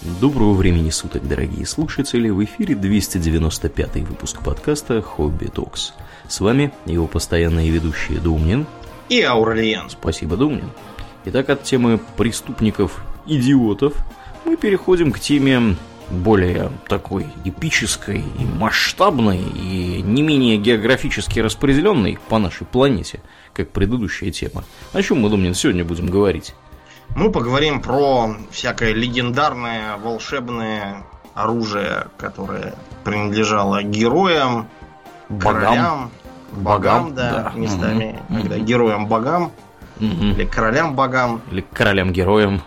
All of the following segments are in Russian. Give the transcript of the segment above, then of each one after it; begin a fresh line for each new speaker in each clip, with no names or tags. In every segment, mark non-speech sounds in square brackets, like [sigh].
Доброго времени суток, дорогие слушатели! В эфире 295 выпуск подкаста «Хобби Токс». С вами его постоянные ведущие Думнин
и Аурлиен.
Спасибо, Думнин. Итак, от темы преступников-идиотов мы переходим к теме более такой эпической и масштабной и не менее географически распределенной по нашей планете, как предыдущая тема. О чем мы, Думнин, сегодня будем говорить?
Мы поговорим про всякое легендарное, волшебное оружие, которое принадлежало героям,
Богам.
королям,
Богам,
да,
да.
местами, когда героям-богам
Мгм.
или королям-богам.
Или королям-героям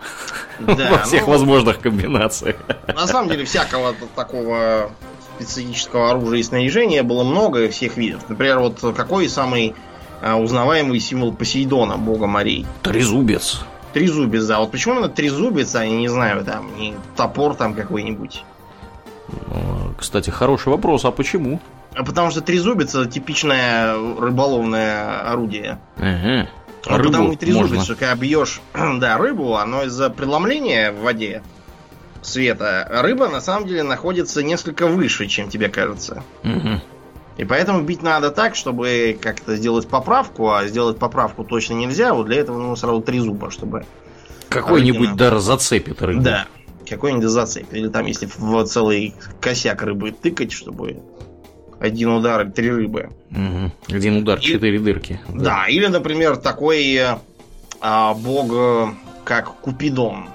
Да, [laughs]
во всех
ну,
возможных комбинациях.
На самом деле всякого такого специфического оружия и снаряжения было много всех видов. Например, вот какой самый а, узнаваемый символ Посейдона, бога морей?
Трезубец.
Трезубец, да. Вот почему именно трезубец, а не знаю, там, не топор там какой-нибудь?
Ну, Кстати, хороший вопрос, а почему?
А Потому что трезубец это типичное рыболовное орудие.
Ага.
Ну,
Рыбу
потому и трезубец,
можно.
что когда бьешь [clears throat] да, рыбу, оно из-за преломления в воде света, рыба на самом деле находится несколько выше, чем тебе кажется.
Мгм.
И поэтому бить надо так, чтобы как-то сделать поправку, а сделать поправку точно нельзя. Вот для этого нужно сразу три зуба, чтобы...
Какой-нибудь дар зацепит рыбу.
Да, какой-нибудь зацеп. Или там, если в целый косяк рыбы тыкать, чтобы один удар и три рыбы.
Мгм. Один удар,
И-
четыре дырки.
Да, или, например, такой э, а, бог, э, как Купидон.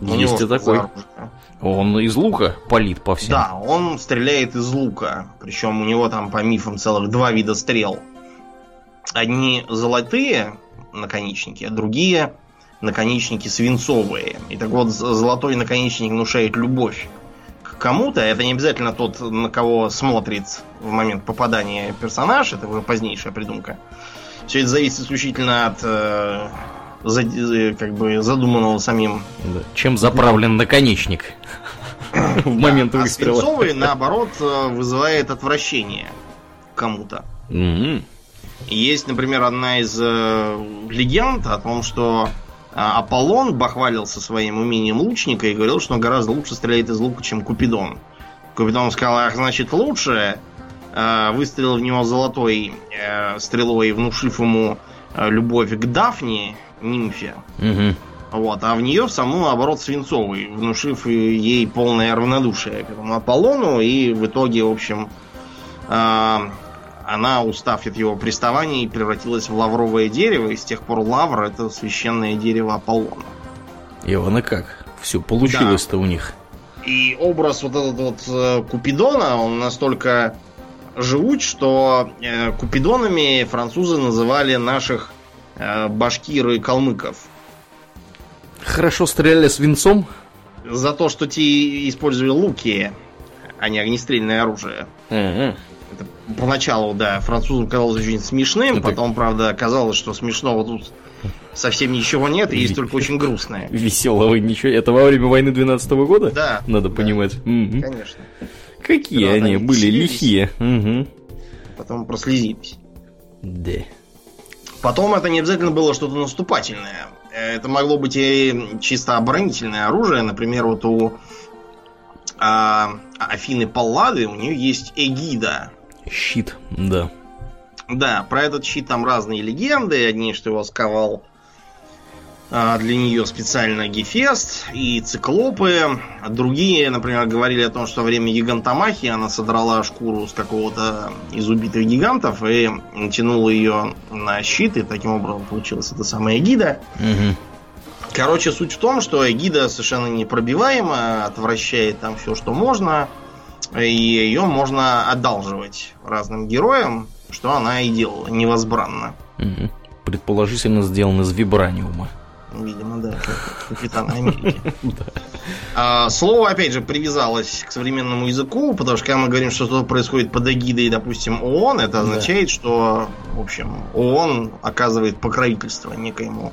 Есть и такой.
оружие?
Он из лука палит по всем.
Да, он стреляет из лука. Причем у него там по мифам целых два вида стрел. Одни золотые наконечники, а другие наконечники свинцовые. И так вот, золотой наконечник внушает любовь к кому-то. Это не обязательно тот, на кого смотрит в момент попадания персонаж. Это уже позднейшая придумка. Все это зависит исключительно от э, как бы задуманного самим
Да. Чем заправлен наконечник [coughs] в момент
а
выстрела?
свинцовый, наоборот, э, вызывает отвращение кому-то. Есть, например, одна из э, легенд о том, что э, Аполлон бахвалился своим умением лучника и говорил, что он гораздо лучше стреляет из лука, чем Купидон. Купидон сказал, ах, значит, лучше. Э, Выстрелил в него золотой э, стрелой, внушив ему э, любовь к Дафне, нимфе.
Мгм.
Вот, а в нее в саму, наоборот, свинцовый, внушив ей полное равнодушие к этому Аполлону, и в итоге, в общем, а, она, устав от его приставаний, превратилась в лавровое дерево, и с тех пор лавр это священное дерево Аполлона.
И как? Все получилось-то у них.
И образ вот этот вот э, Купидона, он настолько живуч, что э, Купидонами французы называли наших башкир и калмыков.
Хорошо стреляли свинцом?
За то, что те использовали луки, а не огнестрельное оружие.
Ага.
Это поначалу, да, французам казалось очень смешным,
Это-
потом, правда, оказалось, что смешного тут совсем ничего нет, и есть только очень грустное. [laughs]
Веселого ничего. Это во время войны 12 года?
Да.
Надо
да,
понимать.
Конечно.
Какие они были лихие.
Потом прослезились.
Да.
Потом это не обязательно было что-то наступательное. Это могло быть и чисто оборонительное оружие. Например, вот у а, Афины Паллады у нее есть эгида.
Щит, да.
Да, про этот щит там разные легенды. Одни, что его сковал для нее специально Гефест и циклопы. А Другие, например, говорили о том, что во время гигантомахи она содрала шкуру с какого-то из убитых гигантов и натянула ее на щит, и таким образом получилась эта самая эгида.
Мгм.
Короче, суть в том, что эгида совершенно непробиваема, отвращает там все, что можно, и ее можно одалживать разным героям, что она и делала невозбранно.
Мгм. Предположительно сделан из вибраниума.
Видимо, да, Капитан Америки. А, Слово, опять же, привязалось к современному языку, потому что когда мы говорим, что что-то происходит под эгидой, допустим, ООН, это означает, что, в общем, ООН оказывает покровительство некоему,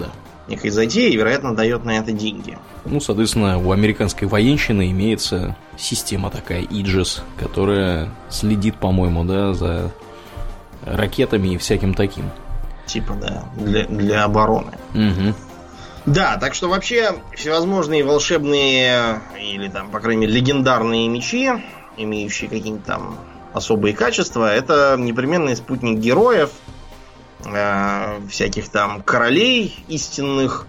Да.
некой затее и, вероятно, дает на это деньги.
Ну, соответственно, у американской военщины имеется система такая, IGES, которая следит, по-моему, да, за ракетами и всяким таким.
Типа, да, для, для обороны.
Мгм.
Да, так что вообще всевозможные волшебные или там, по крайней мере, легендарные мечи, имеющие какие-нибудь там особые качества, это непременный спутник героев, э, всяких там королей истинных.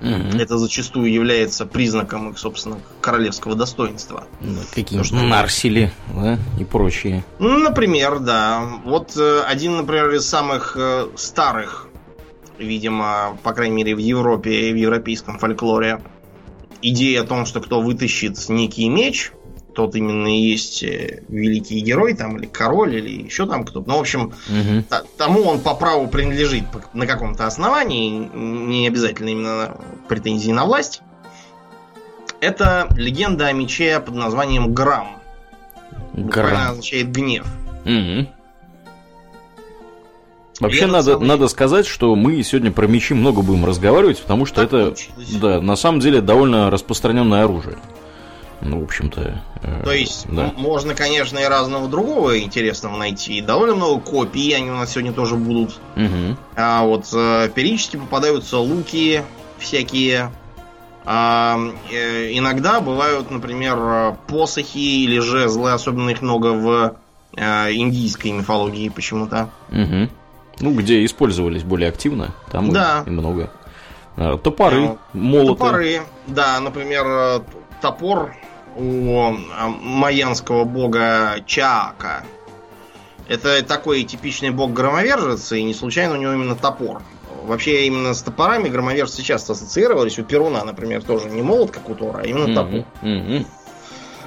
Мгм.
Это зачастую является признаком их, собственно, королевского достоинства.
Да, Какие-нибудь нарсили, да, и прочие.
Ну, Например, да. Вот э, один, например, из самых э, старых, видимо, по крайней мере, в Европе и в европейском фольклоре, идея о том, что кто вытащит некий меч, тот именно и есть э, великий герой, там, или король, или еще там кто-то. Ну, в общем. Т- тому он по праву принадлежит на каком-то основании, не обязательно именно претензии на власть. Это легенда о мече под названием Грам. Буквально
Гра.
означает гнев.
Мгм. Вообще надо,
самый-
надо сказать, что мы сегодня про мечи много будем разговаривать, потому что
Так
это,
получилось.
да, на самом деле довольно распространенное оружие. Ну, в общем-то. э,
То есть
да.
можно, конечно, и разного другого интересного найти. Довольно много копий, они у нас сегодня тоже будут.
Мгм.
А вот э, периодически попадаются луки всякие. А, э, иногда бывают, например, э, посохи или жезлы, особенно их много в э, индийской мифологии почему-то.
Мгм. Ну, где использовались более активно, там
Да.
и много. А, Топоры, молоты.
Топоры, да, например, э, топор у э, майянского бога Чаака. Это такой типичный бог громовержец, и не случайно у него именно топор. Вообще именно с топорами громовержцы часто ассоциировались. У Перуна, например, тоже не молот, как у Тора, а именно топор.
Мгм. Мгм.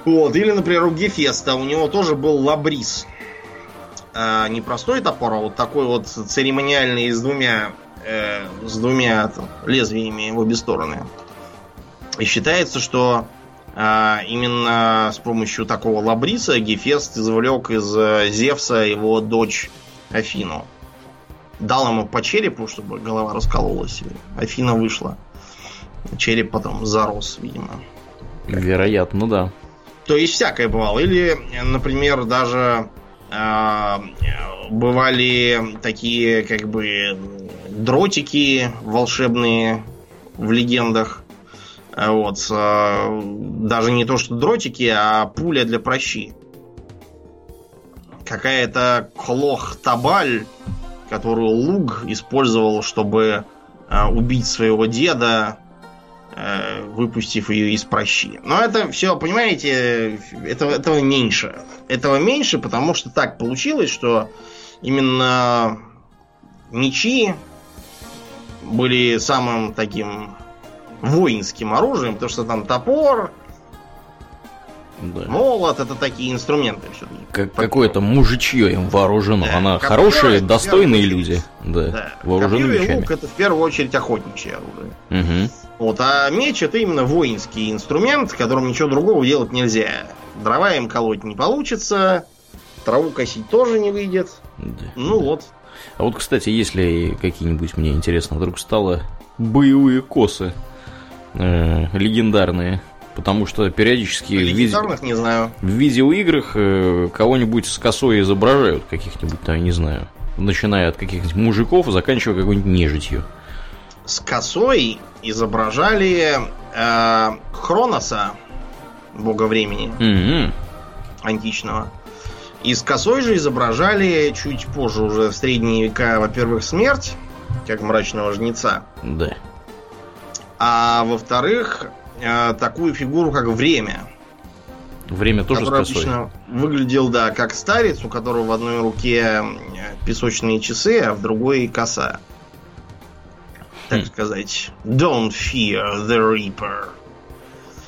Вот, или, например, у Гефеста у него тоже был лабрис. А, не простой топор, а вот такой вот церемониальный с двумя, э, с двумя там, лезвиями в обе стороны. И считается, что а, именно с помощью такого лабриса Гефест извлек из э, Зевса его дочь Афину. Дал ему по черепу, чтобы голова раскололась. и Афина вышла. Череп потом зарос, видимо.
Вероятно, да.
То есть всякое бывало. Или, например, даже э, бывали такие как бы дротики волшебные в легендах. Э, Вот. э, даже не то, что дротики, а пуля для прощи. Какая-то Клох-Табаль, которую Луг использовал, чтобы э, убить своего деда, выпустив ее из прощи. Но это все, понимаете, этого, этого меньше. Этого меньше, потому что так получилось, что именно мечи были самым таким воинским оружием, потому что там топор,
Да.
молот, это такие инструменты все-таки.
Как, какое-то мужичье им вооружено.
Да,
Она
копье
хорошие, достойные
первую
люди. Да.
Да.
Вооружены
Копье
мечами.
лук это в первую очередь охотничье оружие.
Мгм.
Вот, а меч это именно воинский инструмент, которым ничего другого делать нельзя. Дрова им колоть не получится, траву косить тоже не выйдет.
Да.
Ну вот.
А вот, кстати, если какие-нибудь, мне интересно, вдруг стало боевые косы э, легендарные, потому что периодически в, виде-
не знаю.
в видеоиграх э, кого-нибудь с косой изображают, каких-нибудь там, я не знаю, начиная от каких-нибудь мужиков, заканчивая какой-нибудь нежитью.
С косой изображали э, Хроноса, бога времени
Мгм.
античного. И с косой же изображали чуть позже, уже в средние века, во-первых, смерть, как мрачного жнеца.
Да.
А во-вторых, э, такую фигуру, как время.
Время тоже с
который
косой.
обычно выглядел, да, как старец, у которого в одной руке э, песочные часы, а в другой коса. Так
Хм.
сказать, don't fear the reaper.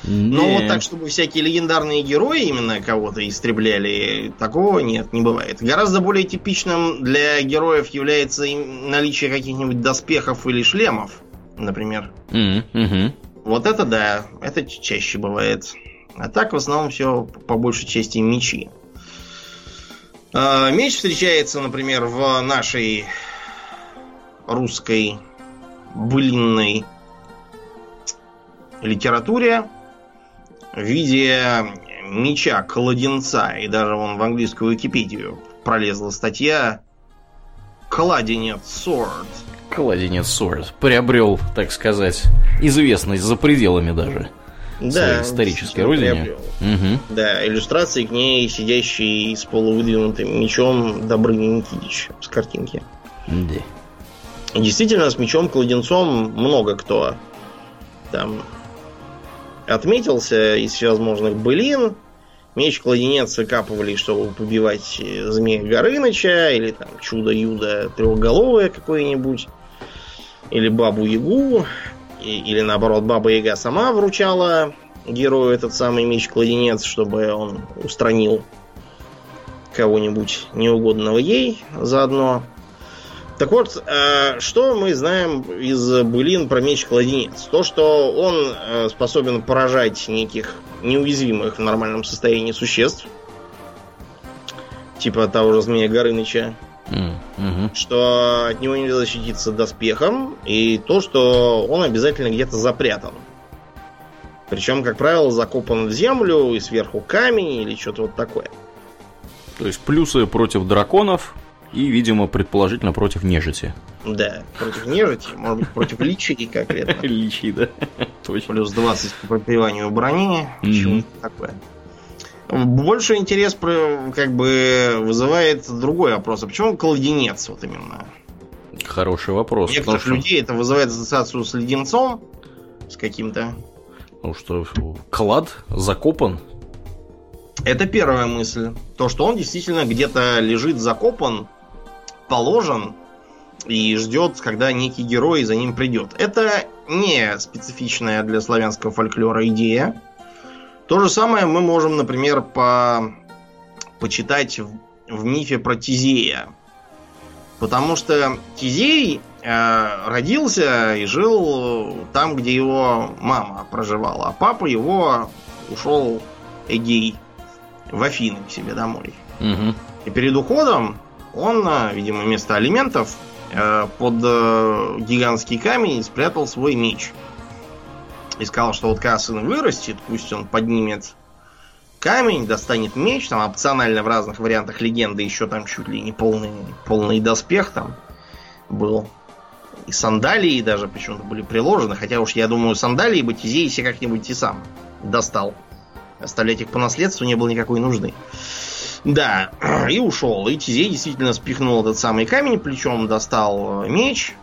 Но вот так, чтобы всякие легендарные герои именно кого-то истребляли, такого нет, не бывает. Гораздо более типичным для героев является наличие каких-нибудь доспехов или шлемов, например.
Мгм.
Вот это да, это чаще бывает. А так в основном все по большей части мечи. А, Меч встречается, например, в нашей русской былинной литературе в виде меча кладенца. И даже вон в английскую Википедию пролезла статья Кладенец Sword.
Кладенец Sword приобрел, так сказать, известность за пределами даже
Да,
исторической родине. Мгм.
Да, иллюстрации к ней, сидящий с полувыдвинутым мечом Добрыня Никитич с картинки.
Да.
Действительно, с мечом-кладенцом много кто там отметился из всевозможных былин. Меч-кладенец выкапывали, чтобы побивать э, змея Горыныча, или там чудо-юдо трехголовое какое-нибудь, или бабу-ягу, и- или наоборот, баба-яга сама вручала герою этот самый меч-кладенец, чтобы он устранил кого-нибудь неугодного ей заодно. Так вот, э, что мы знаем из былин про меч-кладенец? То, что он э, способен поражать неких неуязвимых в нормальном состоянии существ, типа того же змея Горыныча, Что от него нельзя защититься доспехом, и то, что он обязательно где-то запрятан. Причем, как правило, закопан в землю и сверху камень или что-то вот такое.
То есть плюсы против драконов и, видимо, предположительно против нежити.
Да, против нежити, может быть, против личи конкретно. [laughs]
Личи, да. [laughs] Точно.
Плюс 20 по пробиванию брони,
Мгм.
чего-то такое. Больше интерес как бы вызывает другой вопрос. А почему кладенец вот именно?
Хороший вопрос.
У некоторых
что-
людей это вызывает ассоциацию с леденцом, с каким-то.
потому что клад закопан.
Это первая мысль. То, что он действительно где-то лежит закопан, положен и ждет, когда некий герой за ним придет. Это не специфичная для славянского фольклора идея. То же самое мы можем, например, по... почитать в, в мифе про Тизея. Потому что Тизей э, родился и жил там, где его мама проживала, а папа его ушел Эгей в Афины к себе домой.
Мгм.
И перед уходом он, э, видимо, вместо алиментов э, под э, гигантский камень спрятал свой меч. И сказал, что вот когда сын вырастет, пусть он поднимет камень, достанет меч, там опционально в разных вариантах легенды еще там чуть ли не полный, полный доспех там был. И сандалии даже почему-то были приложены, хотя уж я думаю, сандалии бы Тизей себе как-нибудь и сам достал. Оставлять их по наследству не было никакой нужды. Да, и ушел. И Тизей действительно спихнул этот самый камень плечом, достал меч.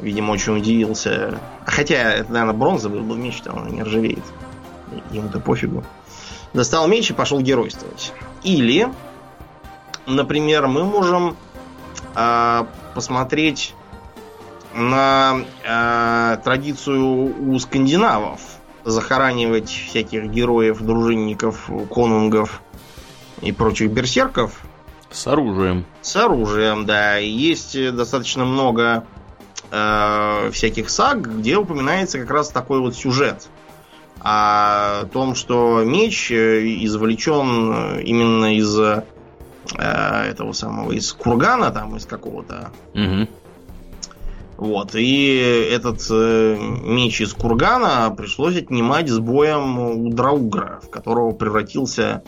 Видимо, очень удивился. Хотя, это, наверное, бронзовый был меч, там он не ржавеет. Ему-то пофигу. Достал меч и пошел геройствовать. Или, например, мы можем э, посмотреть на э, традицию у скандинавов захоранивать всяких героев, дружинников, конунгов и прочих берсерков
С оружием.
с оружием, да. И есть э, достаточно много э, всяких саг, где упоминается как раз такой вот сюжет. О том, что меч э, извлечен э, именно из э, этого самого, из кургана, там, из какого-то.
Мгм.
Вот. И этот э, меч из кургана пришлось отнимать с боем у Драугра, в которого превратился,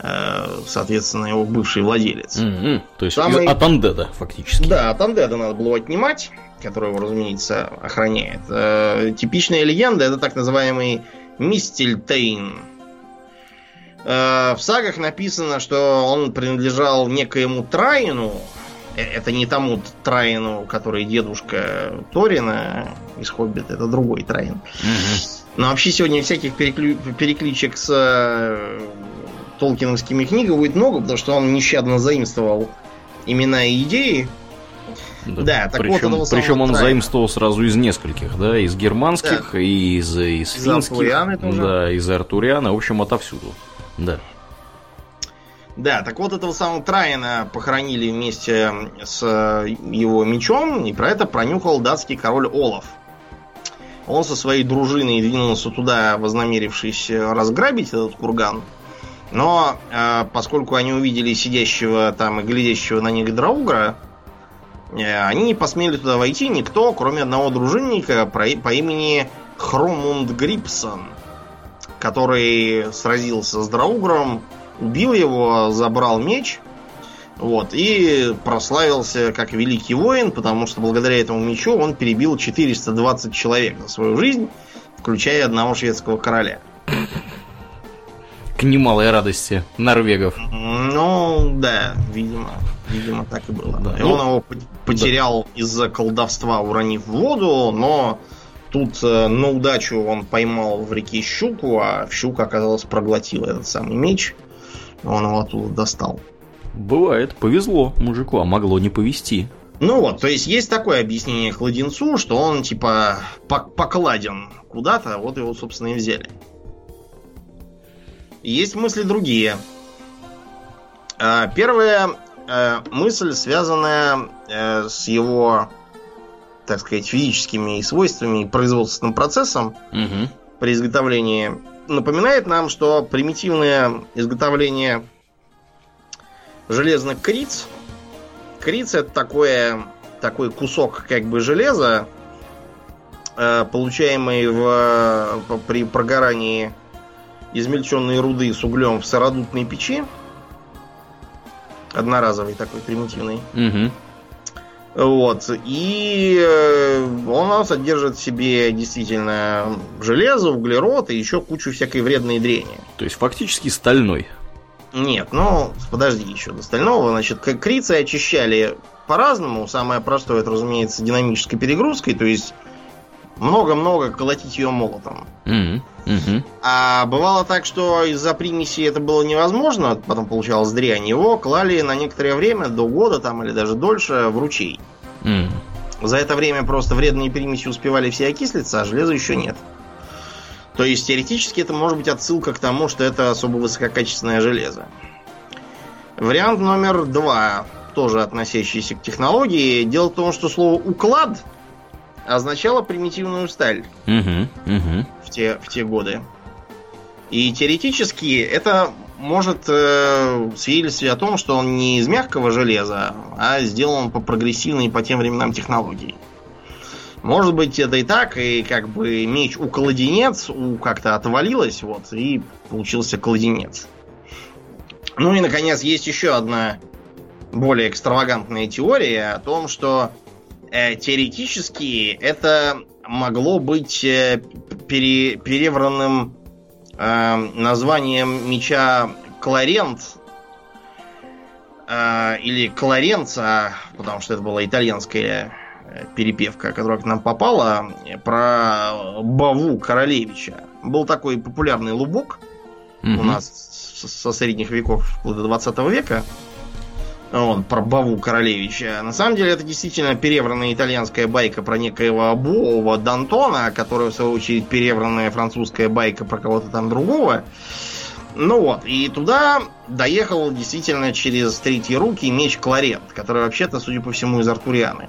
э, соответственно, его бывший владелец.
Мгм. То есть
Самый-
от андеда, фактически.
Да, от Андеда надо было отнимать, который его, разумеется, охраняет. Э, типичная легенда это так называемый Мистельтейн. Э, в сагах написано, что он принадлежал некоему Траину. Э, Это не тому Траину, который дедушка Торина из Хоббита, это другой Траин.
Мгм.
Но вообще сегодня всяких переклю- перекличек с э, толкиновскими книгами будет много, потому что он нещадно заимствовал имена и идеи. Да, так вот
причем,
самого
причем он заимствовал сразу из нескольких, да, из германских, и из, из
Из
финских, да, из Артуриана, в общем, отовсюду. Да.
Да, так вот этого самого Траина похоронили вместе с э, его мечом, и про это пронюхал датский король Олаф. Он со своей дружиной двинулся туда, вознамерившись э, разграбить этот курган. Но э, поскольку они увидели сидящего там и глядящего на них Драугра, э, они не посмели туда войти никто, кроме одного дружинника по имени Хромунд Грипсон, который сразился с Драугром, убил его, забрал меч Вот, и прославился как великий воин, потому что благодаря этому мечу он перебил 420 человек за свою жизнь, включая одного шведского короля.
К немалой радости норвегов.
Ну, да, видимо, видимо так и было. Да. И ну, он его потерял да. из-за колдовства, уронив в воду, но тут э, на удачу он поймал в реке щуку, а щука, оказалось, проглотила этот самый меч. Он его оттуда достал.
Бывает, повезло мужику, а могло не повезти.
Ну вот, то есть есть такое объяснение кладенцу, что он типа покладен куда-то, вот его, собственно, и взяли. Есть мысли другие. А, первая э, мысль, связанная э, с его, так сказать, физическими свойствами и производственным процессом угу. при изготовлении, напоминает нам, что примитивное изготовление железных криц. Криц это такое, такой кусок как бы железа, э, получаемый в, при прогорании измельченной руды с углем в сыродутной печи. Одноразовый такой примитивный. Угу. Вот. И э, он содержит в себе действительно железо, углерод и еще кучу всякой вредной дрени.
То есть фактически стальной.
Нет, ну, подожди еще до остального. Значит, крицы очищали по-разному. Самое простое, это, разумеется, динамической перегрузкой, то есть много-много колотить ее молотом. Mm-hmm. Mm-hmm. А бывало так, что из-за примеси это было невозможно, потом получалось дрянь, его клали на некоторое время, до года там или даже дольше, в ручей. Mm. За это время просто вредные примеси успевали все окислиться, а железа еще нет. То есть теоретически это может быть отсылка к тому, что это особо высококачественное железо. Вариант номер два, тоже относящийся к технологии. Дело в том, что слово «уклад» означало примитивную сталь угу, угу. В, те, в те годы. И теоретически это может э, свидетельствовать о том, что он не из мягкого железа, а сделан по прогрессивной по тем временам технологии. Может быть, это и так, и как бы меч у колоденец у как-то отвалилось, вот, и получился колоденец. Ну и, наконец, есть еще одна более экстравагантная теория о том, что э, теоретически это могло быть э, пере, перевранным э, названием меча Кларент э, или Кларенца, потому что это была итальянская перепевка, которая к нам попала, про Баву Королевича. Был такой популярный лубок угу. у нас со средних веков вплоть до 20 века. Он про Баву Королевича. На самом деле это действительно перевранная итальянская байка про некоего Боова Д'Антона, которая в свою очередь перевранная французская байка про кого-то там другого. Ну вот, и туда доехал действительно через третьи руки меч Кларет, который вообще-то, судя по всему, из Артурианы.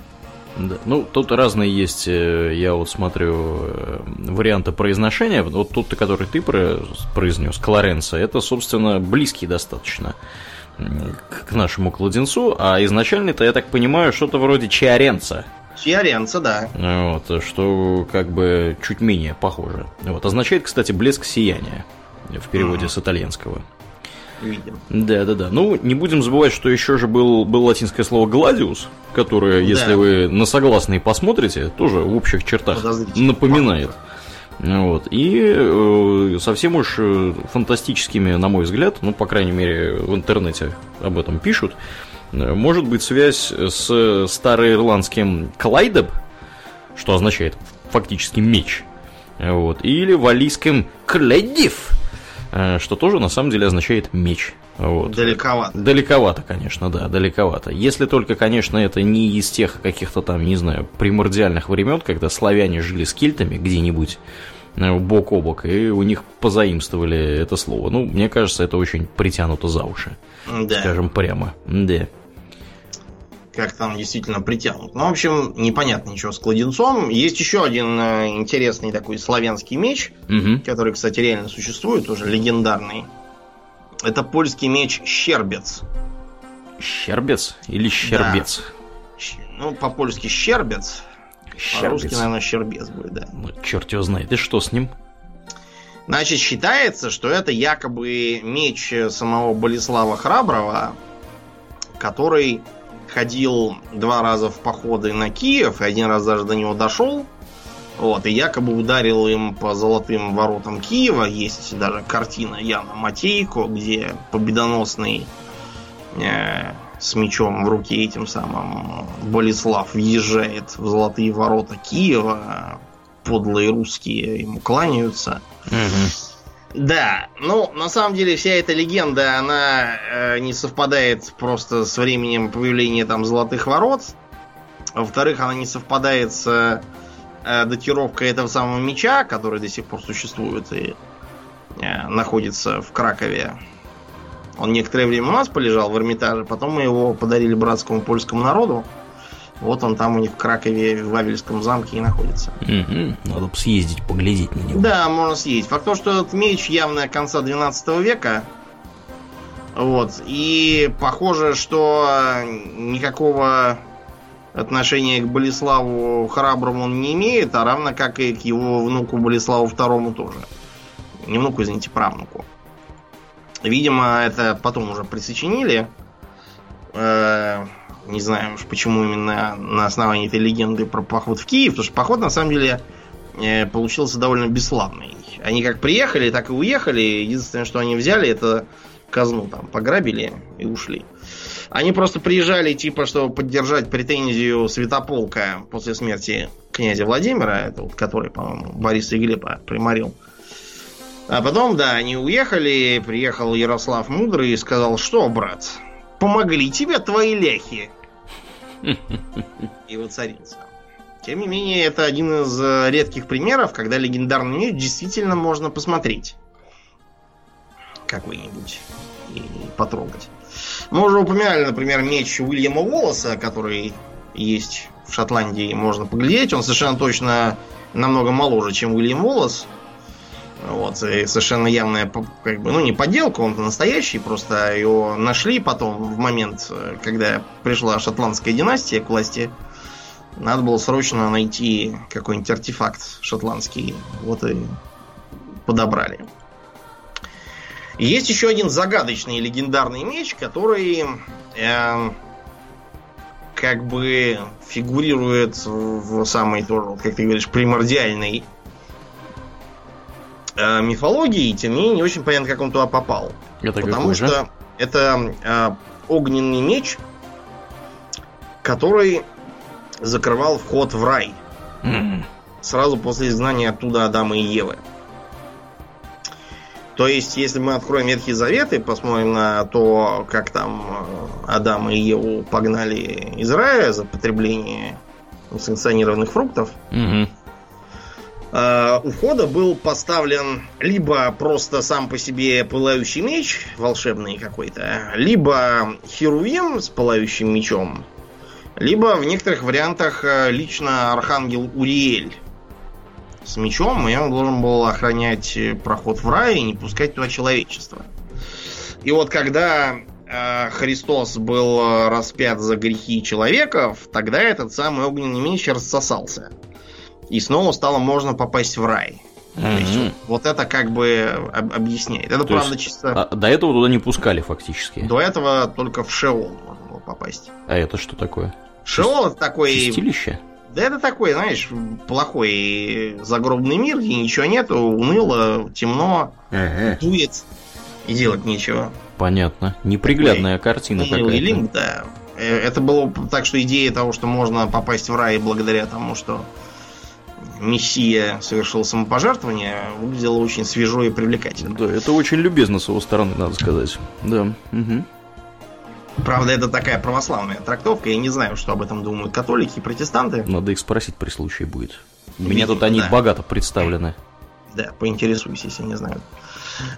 Да. Ну, тут разные есть, э, я вот смотрю, э, варианты произношения. Вот тот, который ты произнес, Клоренса, это, собственно, близкий достаточно к нашему кладенцу, а изначально-то, я так понимаю, что-то вроде Чиаренца.
Чиаренца, да.
Вот, что как бы чуть менее похоже. Вот, означает, кстати, блеск сияния в переводе mm-hmm. с итальянского
видим.
Да, да, да. Ну, не будем забывать, что еще же был, был латинское слово гладиус, которое, если да. вы на согласные посмотрите, тоже в общих чертах напоминает. Вот. И э, совсем уж э, фантастическими, на мой взгляд, ну, по крайней мере, в интернете об этом пишут, э, может быть связь с староирландским клайдеб, что означает фактически меч, вот, или валийским кледив, Э, что тоже на самом деле означает меч. Вот.
Далековато.
Далековато, конечно, да, далековато. Если только, конечно, это не из тех каких-то там, не знаю, примордиальных времен, когда славяне жили с кельтами где-нибудь э, бок о бок, и у них позаимствовали это слово. Ну, мне кажется, это очень притянуто за уши. Да. Скажем прямо. Да
как там действительно притянут. Ну, в общем, непонятно ничего с кладенцом. Есть еще один э, интересный такой славянский меч, угу. который, кстати, реально существует, уже легендарный. Это польский меч Щербец.
Щербец или Щербец?
Да. Ну, по-польски Щербец. Щербец. По-русски, наверное, Щербец будет, да.
Ну, черт его знает. И что с ним?
Значит, считается, что это якобы меч самого Болеслава Храброго, который ходил два раза в походы на Киев, и один раз даже до него дошел. Вот, и якобы ударил им по золотым воротам Киева. Есть даже картина Яна Матейко, где победоносный э, с мечом в руке этим самым Болеслав въезжает в золотые ворота Киева. Подлые русские ему кланяются. Да, ну, на самом деле вся эта легенда, она э, не совпадает просто с временем появления там золотых ворот. Во-вторых, она не совпадает с э, датировкой этого самого меча, который до сих пор существует и э, находится в Кракове. Он некоторое время у нас полежал в Эрмитаже, потом мы его подарили братскому польскому народу. Вот он там у них в Кракове, в Вавельском замке и находится.
Угу. Надо бы съездить, поглядеть на него.
Да, можно съездить. Факт то, что этот меч явно конца 12 века. Вот. И похоже, что никакого отношения к Болеславу Храброму он не имеет, а равно как и к его внуку Болеславу Второму тоже. Не внуку, извините, правнуку. Видимо, это потом уже присочинили. Э, не знаю уж почему именно на основании этой легенды про поход в Киев, потому что поход на самом деле э, получился довольно бесславный. Они как приехали, так и уехали. Единственное, что они взяли, это казну там пограбили и ушли. Они просто приезжали, типа, чтобы поддержать претензию Святополка после смерти князя Владимира, это вот, который, по-моему, Бориса и Глеба приморил. А потом, да, они уехали, приехал Ярослав Мудрый и сказал, что, брат, помогли тебе твои ляхи. И воцарился. Тем не менее, это один из э, редких примеров, когда легендарный меч действительно можно посмотреть. Какой-нибудь. И потрогать. Мы уже упоминали, например, меч Уильяма Волоса, который есть в Шотландии, можно поглядеть. Он совершенно точно намного моложе, чем Уильям Волос. Вот, и совершенно явная, как бы, ну, не подделка, он настоящий, просто его нашли потом, в момент, когда пришла шотландская династия к власти. Надо было срочно найти какой-нибудь артефакт шотландский. Вот и подобрали. И есть еще один загадочный легендарный меч, который э, как бы фигурирует в самой тоже, как ты говоришь, примордиальной э, мифологии, тем не менее не очень понятно, как он туда попал.
Это
Потому что же? это э, огненный меч, который закрывал вход в рай. Mm. Сразу после изгнания оттуда Адама и Евы. То есть, если мы откроем Ветхий Завет и посмотрим на то, как там э, Адам и Еву погнали из рая за потребление несанкционированных фруктов,
угу.
Uh, у входа был поставлен либо просто сам по себе пылающий меч, волшебный какой-то, либо херувим с пылающим мечом, либо в некоторых вариантах э, лично архангел Уриэль с мечом, и он должен был охранять проход в рай и не пускать туда человечество. И вот когда э, Христос был распят за грехи человеков, тогда этот самый огненный меч рассосался и снова стало можно попасть в рай. Mm-hmm. есть, вот, вот это как бы об, объясняет. Это То правда есть, чисто.
А, до этого туда не пускали фактически.
До этого только в Шеол можно было попасть.
А это что такое?
Шеол это такой.
Чистилище?
Да это такой, знаешь, плохой загробный мир, где ничего нету, уныло, темно, ага. дует и делать нечего.
Понятно. Неприглядная такой картина какая-то.
линк, да. Э, это было так, что идея того, что можно попасть в рай благодаря тому, что Мессия совершил самопожертвование, выглядело очень свежо и привлекательно.
Да, это очень любезно с его стороны, надо сказать. Да. Угу.
Правда, это такая православная трактовка. Я не знаю, что об этом думают католики и протестанты.
Надо их спросить при случае будет. У меня тут они да. богато представлены.
Да, поинтересуйся, если не знаю.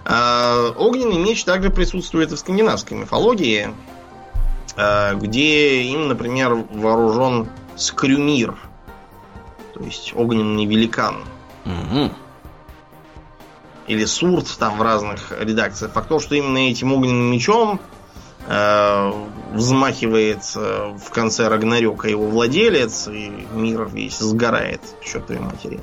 А, огненный меч также присутствует и в скандинавской мифологии, а, где им, например, вооружен скрюмир – то есть огненный великан.
Угу.
Или сурт там в разных редакциях. Факт то, что именно этим огненным мечом взмахивает э, в конце Рагнарёка его владелец, и мир весь сгорает к чертовой матери.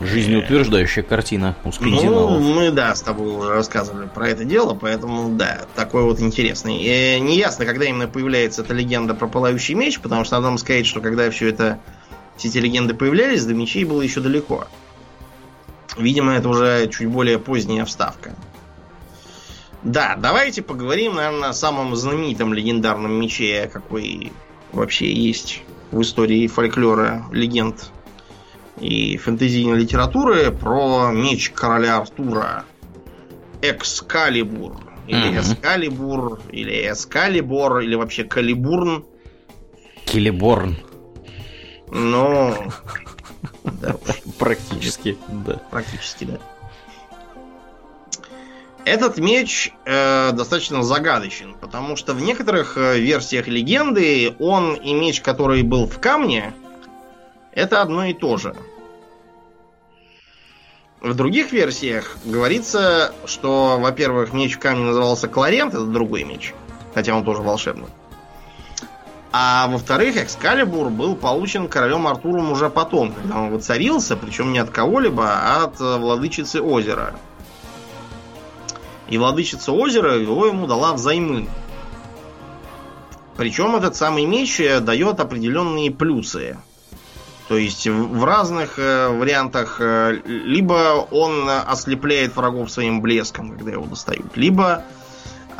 Жизнеутверждающая картина у.
Ну, мы, да, с тобой уже рассказывали про это дело, поэтому, да, такой вот интересный. И неясно, когда именно появляется эта легенда про пылающий меч, потому что надо вам сказать, что когда все это, все эти легенды появлялись, до мечей было еще далеко. Видимо, это уже чуть более поздняя вставка. Да, давайте поговорим, наверное, о самом знаменитом легендарном мече, какой вообще есть в истории фольклора, легенд и фэнтезийной литературы про меч короля Артура. Экскалибур. Или
Мгм.
Эскалибур, или Эскалибор, или вообще Калибурн.
Келеборн.
Но... [laughs] Да
Практически, да.
практически, да. Этот меч э, достаточно загадочен, потому что в некоторых э, версиях легенды он и меч, который был в камне, это одно и то же. В других версиях говорится, что, во-первых, меч в камне назывался Кларент, это другой меч, хотя он тоже волшебный. А во-вторых, Экскалибур был получен королем Артуром уже потом, когда он воцарился, причем не от кого-либо, а от э, владычицы озера. И владычица озера его ему дала взаймы. Причем этот самый меч э, дает определенные плюсы. То есть в разных э, вариантах э, либо он э, ослепляет врагов своим блеском, когда его достают, либо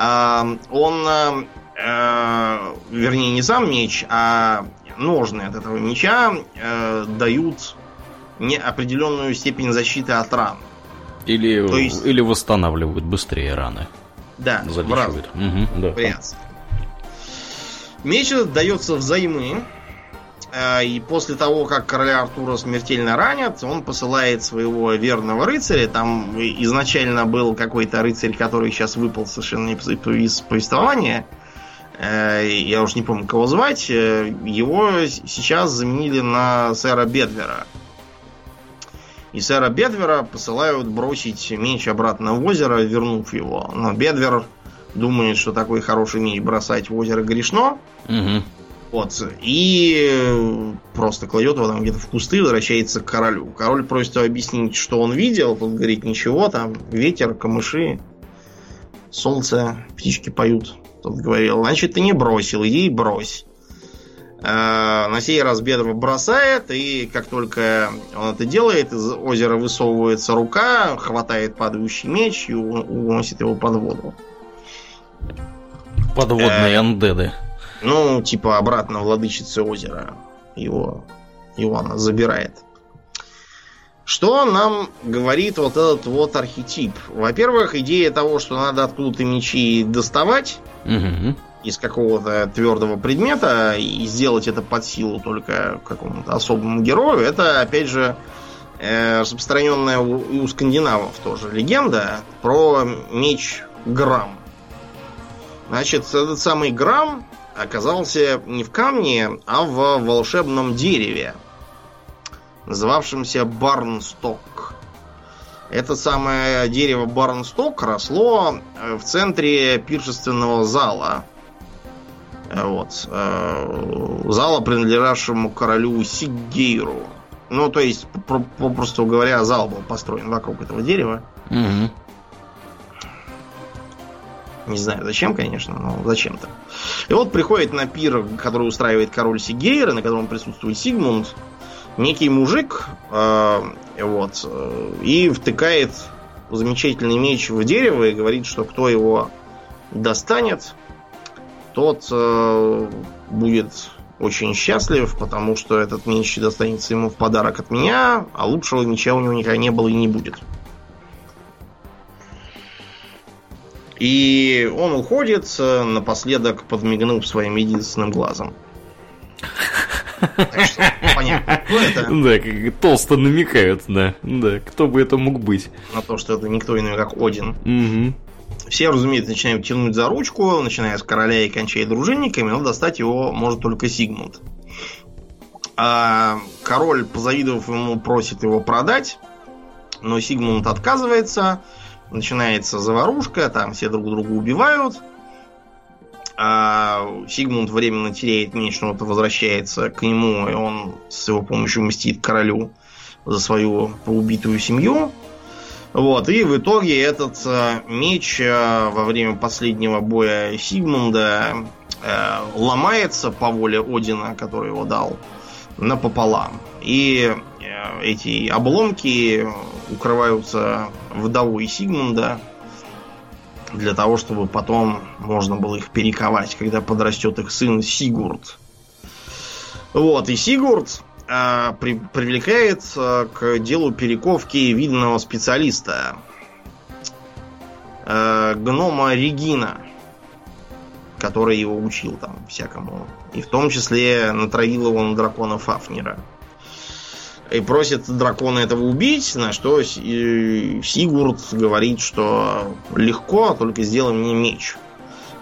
а, он, э, э, вернее, не сам меч, а ножны от этого меча э, дают определенную степень защиты от ран.
Или,
То есть-
или восстанавливают быстрее раны.
Да,
Залечивают. Мгм, да.
вариациях. Меч этот дается взаймы. э, И после того, как короля Артура смертельно ранят, он посылает своего верного рыцаря. Там изначально был какой-то рыцарь, который сейчас выпал совершенно из повествования. Э, Я уж не помню, кого звать. Э, Его сейчас заменили на сэра Бедвера. И сэра Бедвера посылают бросить меч обратно в озеро, вернув его. Но Бедвер думает, что такой хороший меч бросать в озеро грешно.
Мгм.
Вот. И просто кладет его там где-то в кусты возвращается к королю. Король просит его объяснить, что он видел. Тот говорит, ничего, там ветер, камыши, солнце, птички поют. Тот говорил, значит, ты не бросил, иди и брось. Э, На сей раз Бедова бросает, и как только он это делает, из озера высовывается рука, хватает падающий меч и уносит его под воду.
Подводные
Э,
андеды.
Ну, типа обратно владычицы озера. Его, его она забирает. Что нам говорит вот этот вот архетип? Во-первых, идея того, что надо откуда-то мечи доставать
Мгм.
Из какого-то твердого предмета и сделать это под силу только какому-то особому герою, это, опять же, э, распространенная у, скандинавов тоже легенда про меч Грам. Значит, этот самый Грам оказался не в камне, а в волшебном дереве, называвшемся Барнсток. Это самое дерево Барнсток росло э, в центре пиршественного зала. Вот. э, Зала, принадлежавшему королю Сигейру. Ну, то есть, про- попросту говоря, зал был построен вокруг этого дерева.
Мгм.
Не знаю зачем, конечно, но зачем-то. И вот приходит на пир, который устраивает король Сигейра, на котором присутствует Сигмунд, некий мужик, э, вот, э, и втыкает замечательный меч в дерево и говорит, что кто его достанет, тот э, будет очень счастлив, потому что этот меч достанется ему в подарок от меня, а лучшего меча у него никогда не было и не будет. И он уходит, э, напоследок подмигнув своим единственным глазом. Так что понятно, кто это,
Да, как толсто намекают, да. Да, кто бы это мог быть.
на то, что это никто иной, как Один.
Мгм.
Все, разумеется, начинают тянуть за ручку, начиная с короля и кончая дружинниками, но достать его может только Сигмунд. А король, позавидовав ему, просит его продать, но Сигмунд отказывается, начинается заварушка, там все друг друга убивают. А Сигмунд временно теряет меч, но возвращается к нему, и он с его помощью мстит королю. за свою поубитую семью. Вот, и в итоге этот э, меч э, во время последнего боя Сигмунда э, ломается по воле Одина, который его дал, напополам. И эти обломки укрываются вдовой Сигмунда для того, чтобы потом можно было их перековать, когда подрастет их сын Сигурд. Вот, и Сигурд э, при, привлекает э, к делу перековки видного специалиста, э, гнома Регина, который его учил там всякому. И в том числе натравил его на дракона Фафнера. И просит дракона этого убить, на что Сигурд говорит, что легко, только сделай мне меч.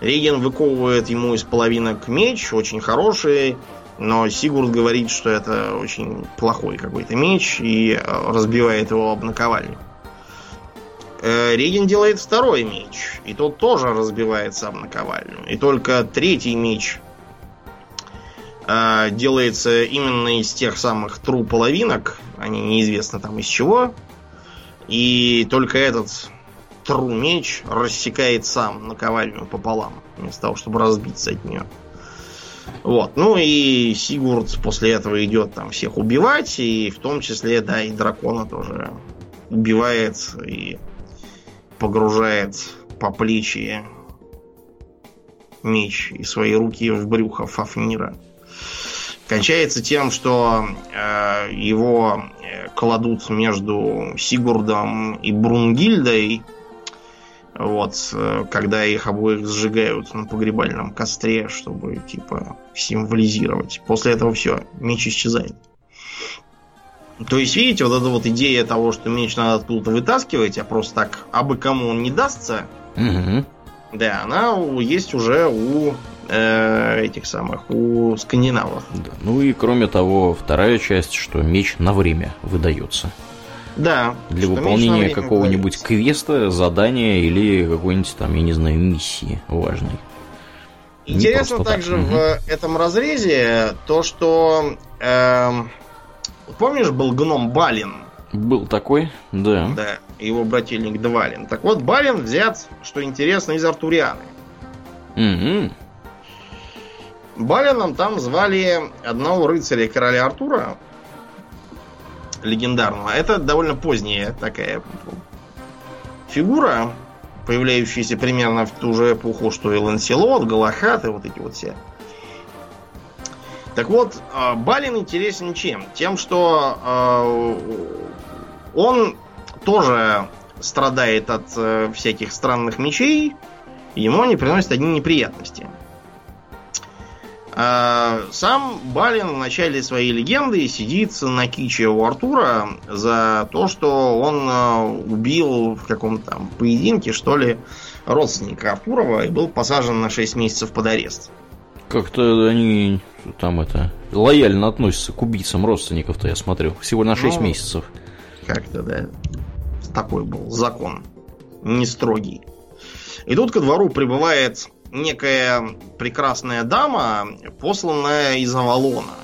Реген выковывает ему из половинок меч, очень хороший, но Сигурд говорит, что это очень плохой какой-то меч и э, разбивает его об наковальню. Э, Реген делает второй меч, и тот тоже разбивается об наковальню. И только третий меч э, делается именно из тех самых тру половинок, они неизвестно там из чего. И только этот тру меч рассекает сам наковальню пополам, вместо того, чтобы разбиться от нее. Вот. Ну и Сигурд после этого идет там всех убивать, и в том числе, да, и дракона тоже убивает и погружает по плечи меч и свои руки в брюхо Фафнира. Кончается тем, что э, его э, кладут между Сигурдом и Брунгильдой, вот, э, когда их обоих сжигают на погребальном костре, чтобы, типа, символизировать. После этого все, меч исчезает. То есть, видите, вот эта вот идея того, что меч надо откуда-то вытаскивать, а просто так, абы кому он не дастся, угу. да, она есть уже у э, этих самых, у скандинавов.
Да. Ну и кроме того, вторая часть, что меч на время выдается.
Да.
Для выполнения какого-нибудь квеста, задания или какой-нибудь там, я не знаю, миссии важной.
Интересно также так. в этом разрезе то, что э, помнишь, был гном Балин?
Был такой, да.
Да, его брательник Двалин. Так вот, Балин взят, что интересно, из Артурианы. Угу. Балином там звали одного рыцаря короля Артура, легендарного. Это довольно поздняя такая фигура, появляющаяся примерно в ту же эпоху, что и Ланселот, Галахат и вот эти вот все. Так вот, а, Балин интересен чем? Тем, что э, он тоже страдает от э, всяких странных мечей, ему они приносят одни неприятности. А, сам Балин в начале своей легенды сидит на киче у Артура за то, что он а, убил в каком-то там поединке, что ли, родственника Артурова и был посажен на 6 месяцев под арест.
Как-то они там это лояльно относятся к убийцам родственников-то, я смотрю. Всего на 6 ну, месяцев.
Как-то, да. Такой был закон. Не строгий. И тут ко двору прибывает некая прекрасная дама, посланная из Авалона.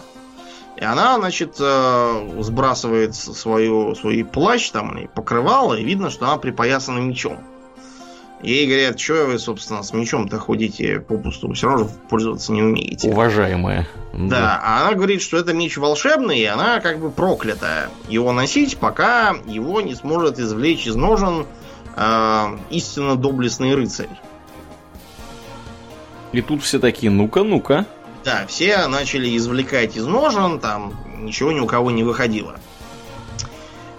И она, значит, э, сбрасывает свою, свой плащ там и покрывало, и видно, что она припоясана мечом. Ей говорят, что вы, собственно, с мечом-то ходите попусту, все равно же пользоваться не умеете.
Уважаемая.
Да, да, а она говорит, что это меч волшебный, и она как бы проклята его носить, пока его не сможет извлечь из ножен э, истинно доблестный рыцарь.
И тут все такие, ну-ка, ну-ка.
Да, все начали извлекать из ножен, там ничего ни у кого не выходило.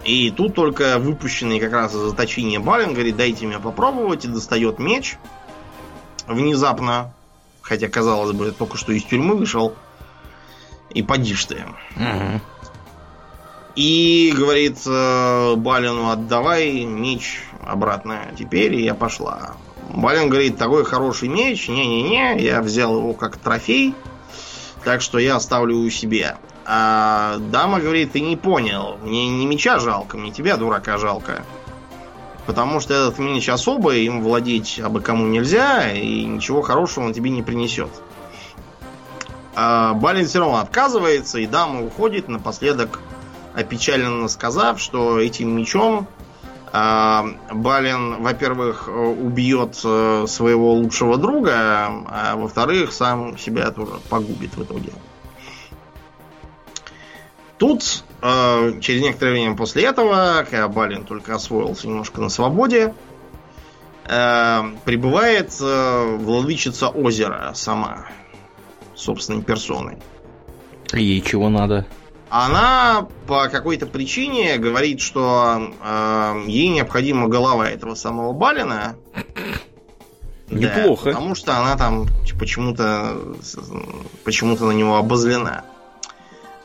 И тут только выпущенный как раз из заточения Балин говорит, дайте мне попробовать, и достает меч. Внезапно, хотя, казалось бы, только что из тюрьмы вышел. И подишь ты. Угу. И говорит э, Балину, отдавай меч обратно теперь, и я пошла. Балин говорит, такой хороший меч, не-не-не, я взял его как трофей, так что я оставлю у себя. А дама говорит, ты не понял, мне не меча жалко, мне тебя, дурака, жалко. Потому что этот меч особый, им владеть абы кому нельзя, и ничего хорошего он тебе не принесет. А Балин все равно отказывается, и дама уходит, напоследок опечаленно сказав, что этим мечом Балин, во-первых, убьет э, своего лучшего друга, а во-вторых, сам себя тоже погубит в итоге. Тут, э, через некоторое время после этого, когда Балин только освоился немножко на свободе, э, прибывает владычица озера сама, собственной персоной.
Ей чего надо?
Она по какой-то причине говорит, что э, ей необходима голова этого самого Балина. [coughs]
Неплохо.
Да, потому что она там почему-то почему-то на него обозлена.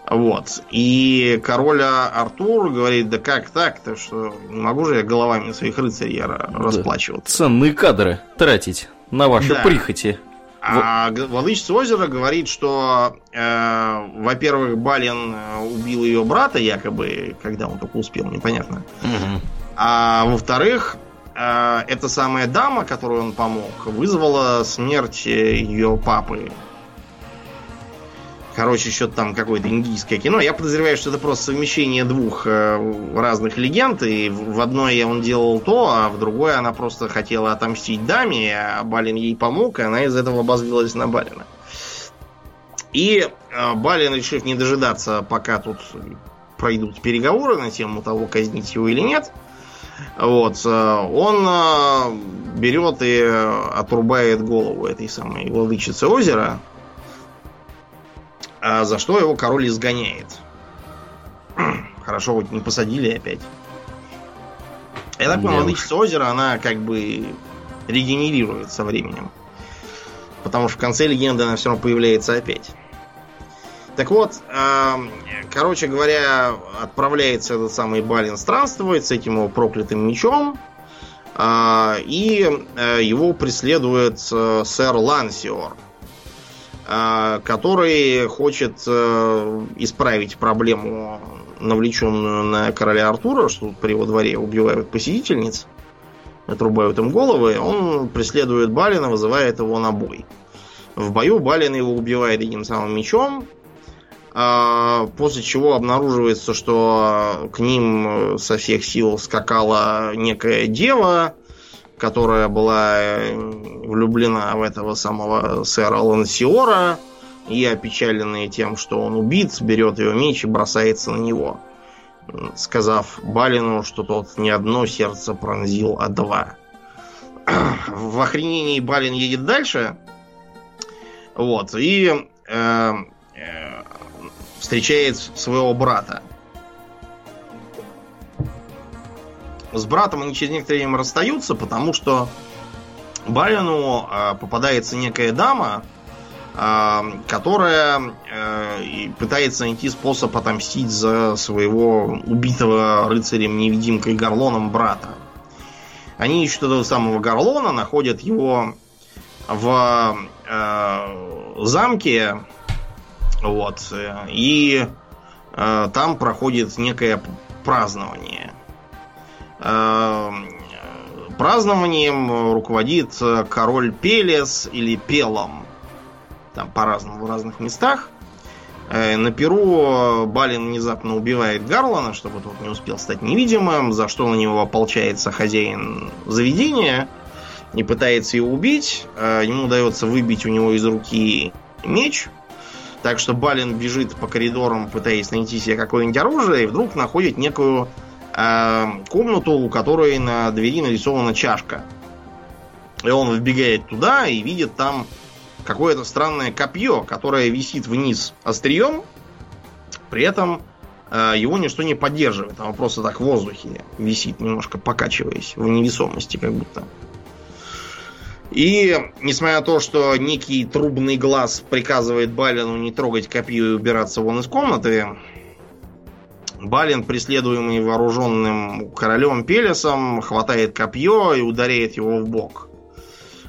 Вот. И король Артур говорит, да как так-то, что не могу же я головами своих рыцарей расплачиваться.
Ценные кадры тратить на ваши да. прихоти.
А владычица озера говорит, что, э, во-первых, Балин э, убил ее брата, якобы, когда он только успел, непонятно. Угу. А во-вторых, э, эта самая дама, которой он помог, вызвала смерть ее папы, Короче, что-то там какое-то индийское кино. Я подозреваю, что это просто совмещение двух э, разных легенд. И в одной он делал то, а в другой она просто хотела отомстить даме, а Балин ей помог, и она из этого обозлилась на Балина. И э, Балин, решив не дожидаться, пока тут пройдут переговоры на тему того, казнить его или нет, вот, э, он берет и отрубает голову этой самой владычицы озера, а за что его король изгоняет. [clears throat] Хорошо, хоть не посадили опять. Я так понимаю, владычица озера, она как бы регенерирует со временем. Потому что в конце легенды она все равно появляется опять. Так вот, э, короче говоря, отправляется этот самый Балин странствовать с этим его проклятым мечом. Э, и э, его преследует э, сэр Лансиор. А, который хочет э, исправить проблему, навлеченную на короля Артура, что при его дворе убивают посетительниц, отрубают им головы, он преследует Балина, вызывает его на бой. В бою Балин его убивает этим самым мечом, а, после чего обнаруживается, что к ним со всех сил скакала некая дева, которая была э, влюблена в этого самого сэра Лансиора и опечаленная тем, что он убит, берет ее меч и бросается на него, сказав Балину, что тот не одно сердце пронзил, а два. [clears throat] В охренении Балин едет дальше, вот, и э, э, встречает своего брата. С братом они через некоторое время расстаются, потому что Барину э, попадается некая дама, э, которая э, пытается найти способ отомстить за своего убитого рыцарем-невидимкой Горлоном брата. Они ищут этого самого Горлона, находят его в э, замке, вот, и э, там проходит некое празднование. Эм, празднованием руководит король Пелес или Пелом. Там по-разному в разных местах. Э, на Перу Балин внезапно убивает Гарлана, чтобы тот не успел стать невидимым, за что на него ополчается хозяин заведения и пытается его убить. Э, ему удается выбить у него из руки меч. Так что Балин бежит по коридорам, пытаясь найти себе какое-нибудь оружие, и вдруг находит некую комнату, у которой на двери нарисована чашка. И он вбегает туда и видит там какое-то странное копье, которое висит вниз острием, при этом э, его ничто не поддерживает, оно просто так в воздухе висит, немножко покачиваясь в невесомости, как будто. И, несмотря на то, что некий трубный глаз приказывает Балину не трогать копье и убираться вон из комнаты, Балин, преследуемый вооруженным королем Пелесом, хватает копье и ударяет его в бок.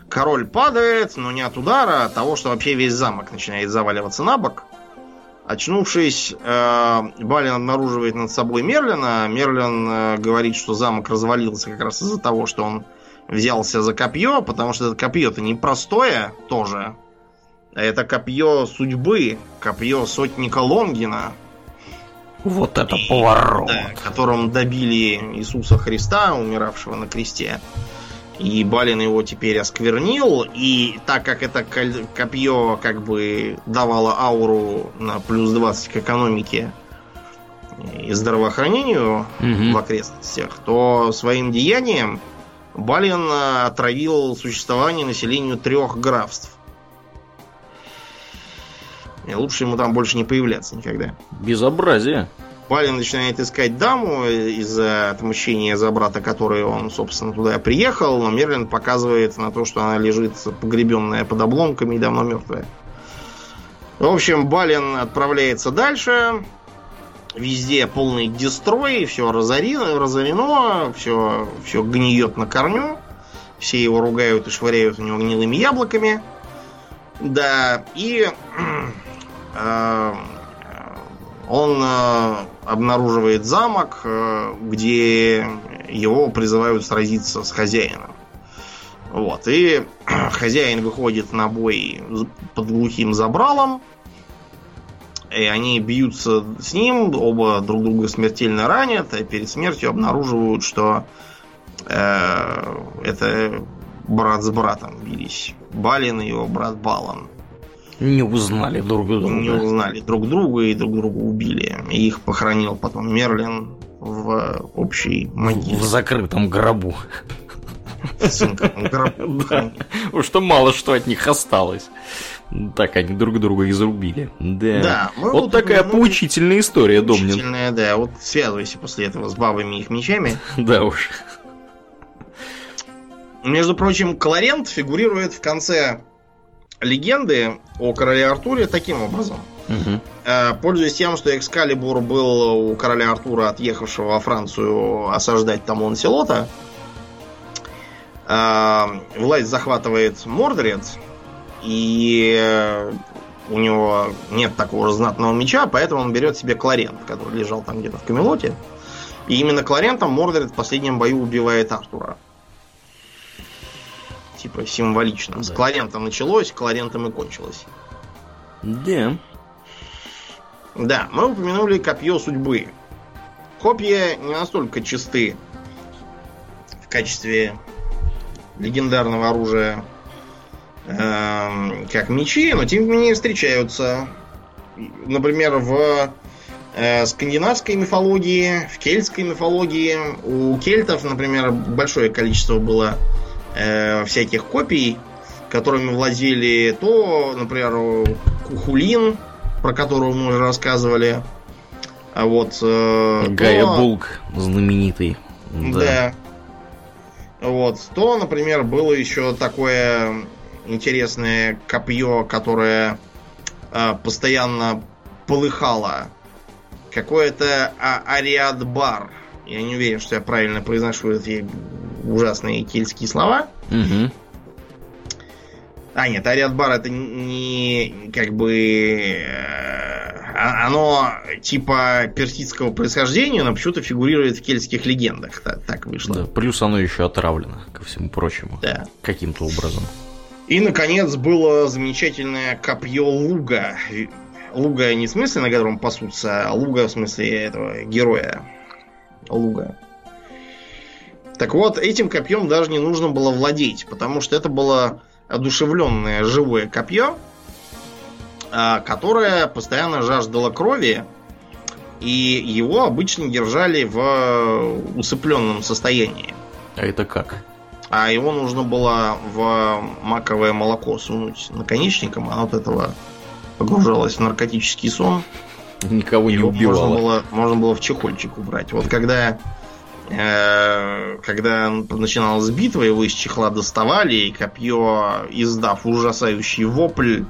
Король падает, но не от удара, а от того, что вообще весь замок начинает заваливаться на бок. Очнувшись, э, Балин обнаруживает над собой Мерлина. Мерлин э, говорит, что замок развалился как раз из-за того, что он взялся за копье, потому что это копье-то непростое тоже. Это копье судьбы, копье сотника Лонгина,
Вот это поворот!
Да, которым добили Иисуса Христа, умиравшего на кресте. И Балин его теперь осквернил, и так как это копье как бы давало ауру на плюс 20 к экономике и здравоохранению угу. в окрестностях, то своим деянием Балин отравил существование населению трех графств. И лучше ему там больше не появляться никогда.
Безобразие.
Балин начинает искать даму из-за отмщения за брата, который он, собственно, туда приехал, но Мерлин показывает на то, что она лежит погребенная под обломками и давно мертвая. В общем, Балин отправляется дальше. Везде полный дестрой, все разорено, разорено, все, все гниет на корню. Все его ругают и швыряют у него гнилыми яблоками. Да, и э, он э, обнаруживает замок, э, где его призывают сразиться с хозяином. Вот. И [clears throat] хозяин выходит на бой под глухим забралом. И они бьются с ним, оба друг друга смертельно ранят, а перед смертью обнаруживают, что э, это брат с братом бились. Балин и его брат Балан.
Не узнали друг друга.
Не узнали друг друга и друг друга убили. И их похоронил потом Мерлин в общей могиле.
В закрытом гробу. Уж [laughs] что мало что от них осталось. Так они друг друга изрубили. Да. да вот, вот такая ну, поучительная история, Домнин. Поучительная,
да. Вот связывайся после этого с бабами и их мечами. [laughs]
Да уж.
Между прочим, Кларент фигурирует в конце легенды о короле Артуре таким образом. Угу. Пользуясь тем, что Экскалибур был у короля Артура, отъехавшего во Францию осаждать там Ланселота, э, власть захватывает Мордред, и у него нет такого знатного меча, поэтому он берет себе Кларент, который лежал там где-то в Камелоте. И именно Кларентом Мордред в последнем бою убивает Артура типа символично. Да. С Кларентом началось, Кларентом и кончилось.
Да.
Да, мы упомянули копье судьбы. Копья не настолько чисты в качестве легендарного оружия, э, как мечи, но тем не менее встречаются. Например, в э, скандинавской мифологии, в кельтской мифологии у кельтов, например, большое количество было э, всяких копий, которыми владели то, например, Кухулин, про которого мы уже рассказывали. А вот... Э,
Гая то... Булк, знаменитый.
Да. да. Вот. То, например, было еще такое интересное копье, которое э, постоянно полыхало. Какое-то а Ариадбар. Я не уверен, что я правильно произношу эти ужасные кельтские слова. Угу. А, нет, Ариадбар это не как бы... Э, а, оно типа персидского происхождения, но почему-то фигурирует в кельтских легендах. Так, так вышло. Да,
плюс оно еще отравлено, ко всему прочему. Да. Каким-то образом.
И, наконец, было замечательное копье луга. Луга не в смысле, на котором пасутся, а луга в смысле этого героя. Луга. Так вот, этим копьем даже не нужно было владеть, потому что это было одушевленное живое копье, а, которое постоянно жаждало крови, и его обычно держали в усыпленном состоянии.
А это как?
А его нужно было в маковое молоко сунуть наконечником, а от этого погружалось в наркотический сон.
Никого не убивало.
Можно было, можно было в чехольчик убрать. Вот когда Э, когда начиналась битва, его из чехла доставали, и копье, издав ужасающий вопль,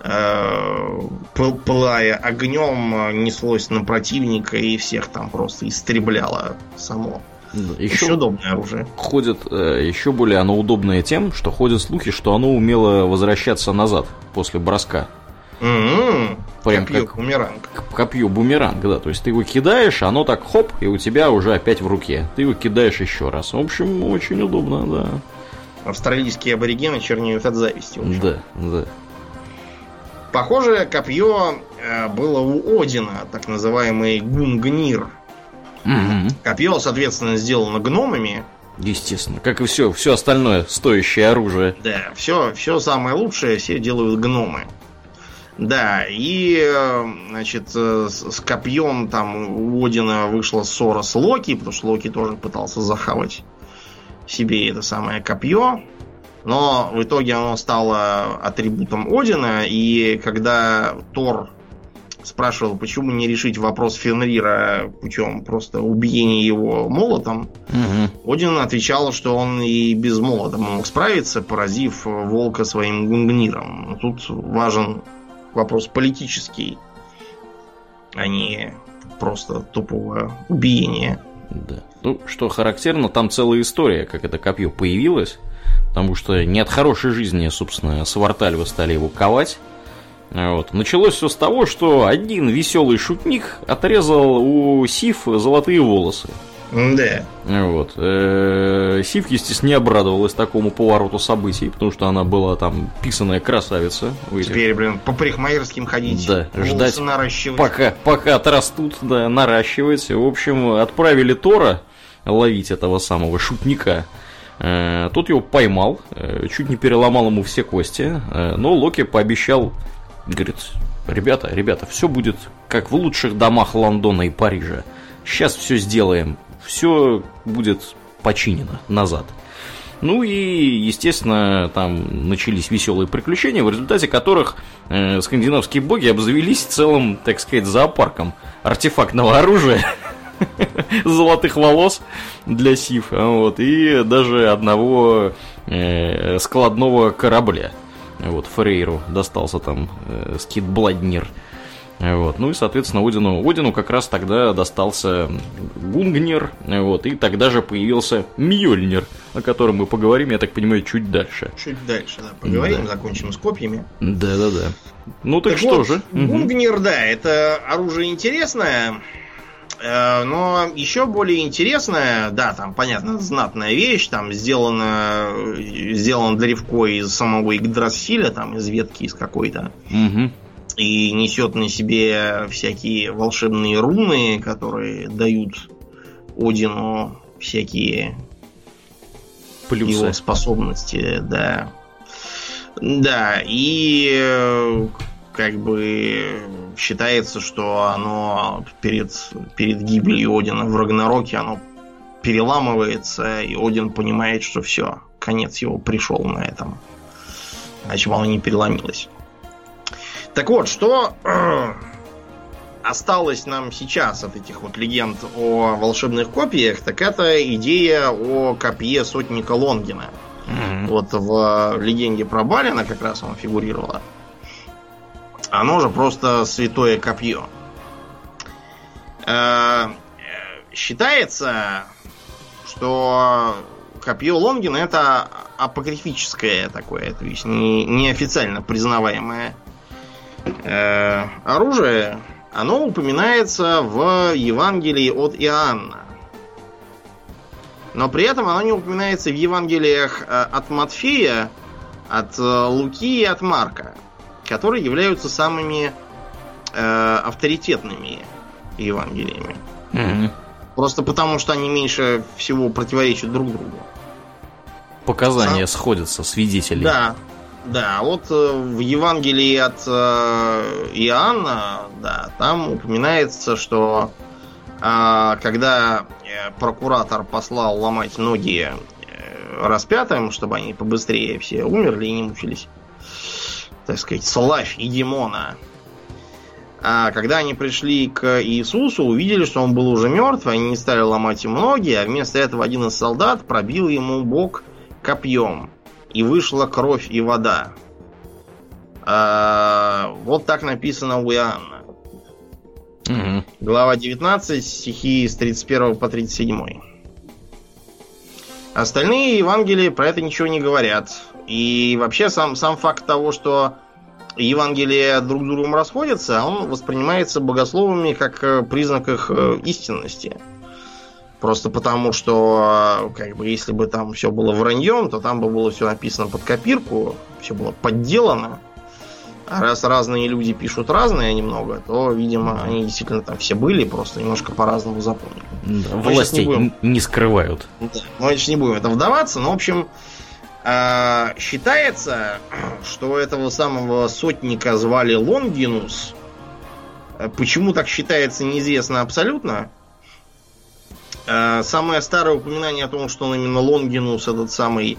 э, пылая огнем, неслось на противника и всех там просто истребляло само.
Еще, еще удобное оружие. Ходит, э, еще более оно удобное тем, что ходят слухи, что оно умело возвращаться назад после броска.
Mm-hmm. Прям копье как бумеранг.
Копье бумеранг, да. То есть ты его кидаешь, оно так хоп, и у тебя уже опять в руке. Ты его кидаешь еще раз. В общем, очень удобно, да.
Австралийские аборигены чернеют от зависти.
Да, да.
Похожее копье э, было у Одина, так называемый Гунгнир.
Мгм.
Копье, соответственно, сделано гномами.
Естественно. Как и все, все остальное стоящее оружие.
Да, все, все самое лучшее все делают гномы. Да, и, э, значит, э, с, копьем там у Одина вышла ссора с Локи, потому что Локи тоже пытался захавать себе это самое копье. Но в итоге оно стало атрибутом Одина, и когда Тор спрашивал, почему не решить вопрос Фенрира путем просто убиения его молотом,
Мгм.
один отвечал, что он и без молота мог справиться, поразив волка своим гунгниром. Но тут важен вопрос политический, а не просто тупого убиения.
Да. Ну, что характерно, там целая история, как это копье появилось. Потому что не от хорошей жизни, собственно, Свартальвы стали его ковать. Вот. Началось все с того, что один веселый шутник отрезал у Сиф золотые волосы.
Да.
Вот. Э, Сив, естественно, не обрадовалась такому повороту событий, потому что она была там писаная красавица.
Теперь, блин, по парикмахерским ходить.
Да, ждать
наращивать.
Пока, пока отрастут, да, наращивать. В общем, отправили Тора ловить этого самого шутника. Э, Тот его поймал, э, чуть не переломал ему все кости, но Локи пообещал, говорит, ребята, ребята, все будет как в лучших домах Лондона и Парижа. Сейчас все сделаем, все будет починено назад. Ну и, естественно, там начались веселые приключения, в результате которых э, скандинавские боги обзавелись целым, так сказать, зоопарком артефактного оружия, [laughs] золотых волос для Сив, а вот, и даже одного э, складного корабля. Вот, Фрейру достался там э, скит Бладнир. Вот. Ну и, соответственно, Одину, Одину как раз тогда достался Гунгнир, вот, и тогда же появился Мьёльнир, о котором мы поговорим, я так понимаю, чуть дальше.
Чуть дальше, да, поговорим,
Да.
закончим с копьями.
Да-да-да. Ну так,
Так
что
вот,
же? Мгм.
Гунгнир, да, это оружие интересное, э, но еще более интересное, да, там, понятно, знатная вещь, там сделано, сделано древко из самого Игдрасиля, там, из ветки из какой-то,
Мгм.
И несет на себе всякие волшебные руны, которые дают Одину всякие
Плюсы.
его способности, да. Да, и как бы считается, что оно перед, перед гибелью Одина в Рагнароке оно переламывается, и Один понимает, что все, конец его пришел на этом. Иначе бы оно не переломилось. Так вот, что [clears throat] осталось нам сейчас от этих вот легенд о волшебных копиях, так это идея о копье сотника Лонгина.
Мгм.
Вот в э, легенде про Балина как раз оно фигурировало. Оно же просто святое копье. Э, э, Считается, что копье Лонгина это апокрифическое такое, то есть не, неофициально признаваемое э, оружие. Оно упоминается в Евангелии от Иоанна. Но при этом оно не упоминается в Евангелиях э, от Матфея, от э, Луки и от Марка, которые являются самыми э, авторитетными Евангелиями.
Мгм.
Просто потому, что они меньше всего противоречат друг другу.
Показания сходятся, свидетелей.
Да, да. Вот э, в Евангелии от э, Иоанна, да, там упоминается, что а, когда э, прокуратор послал ломать ноги распятым, чтобы они побыстрее все умерли и не мучились, так сказать, славь Идимона. А когда они пришли к Иисусу, увидели, что он был уже мертв, они не стали ломать ему ноги, а вместо этого один из солдат пробил ему бок копьем, и вышла кровь и вода. А, вот так написано у Иоанна.
Мгм.
Глава 19, стихи с 31 по 37. Остальные Евангелия про это ничего не говорят. И вообще сам, сам факт того, что Евангелия друг с другом расходятся, он воспринимается богословами как э, признак их э, истинности. Просто потому, что э, как бы, если бы там все было враньем, то там бы было все написано под копирку, все было подделано. А раз разные люди пишут разные немного, то, видимо, они действительно там все были, просто немножко по-разному запомнили.
Да, власти не, будем... не скрывают.
Да, мы сейчас не будем это вдаваться, но, в общем, э, считается, [clears throat] что этого самого сотника звали Лонгинус. Почему так считается, неизвестно абсолютно. Э, самое старое упоминание о том, что он именно Лонгинус, этот самый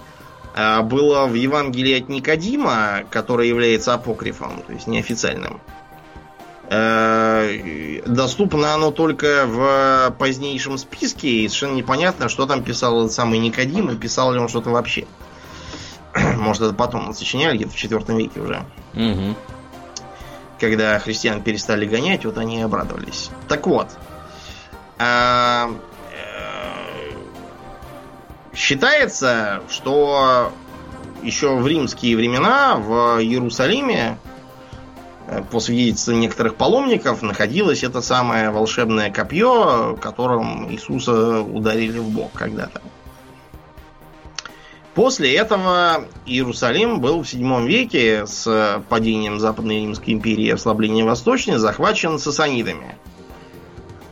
а, было в Евангелии от Никодима, которое является апокрифом, то есть неофициальным. Э, доступно оно только в позднейшем списке, и совершенно непонятно, что там писал этот самый Никодим, и писал ли он что-то вообще. [clears throat] Может, это потом сочиняли, где-то в IV веке уже. Угу. Когда христиан перестали гонять, вот они и обрадовались. Так вот, Считается, что еще в римские времена в Иерусалиме, э, по свидетельству некоторых паломников, находилось это самое волшебное копье, которым Иисуса ударили в бок когда-то. После этого Иерусалим был в 7 веке с падением Западной Римской империи и ослаблением Восточной захвачен сасанидами,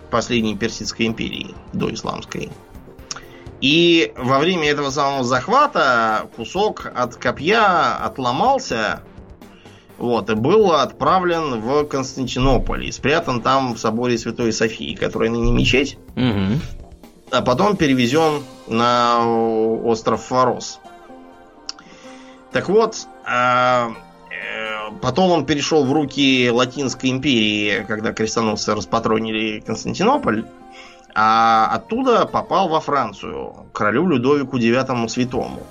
последней Персидской империи, до исламской. И во время этого самого захвата кусок от копья отломался, вот, и был отправлен в Константинополь и спрятан там в соборе Святой Софии, который ныне мечеть, угу. а потом перевезен на остров Фарос. Так вот, а, э, потом он перешел в руки Латинской империи, когда крестоносцы распатронили Константинополь. А оттуда попал во Францию, королю Людовику IX Святому.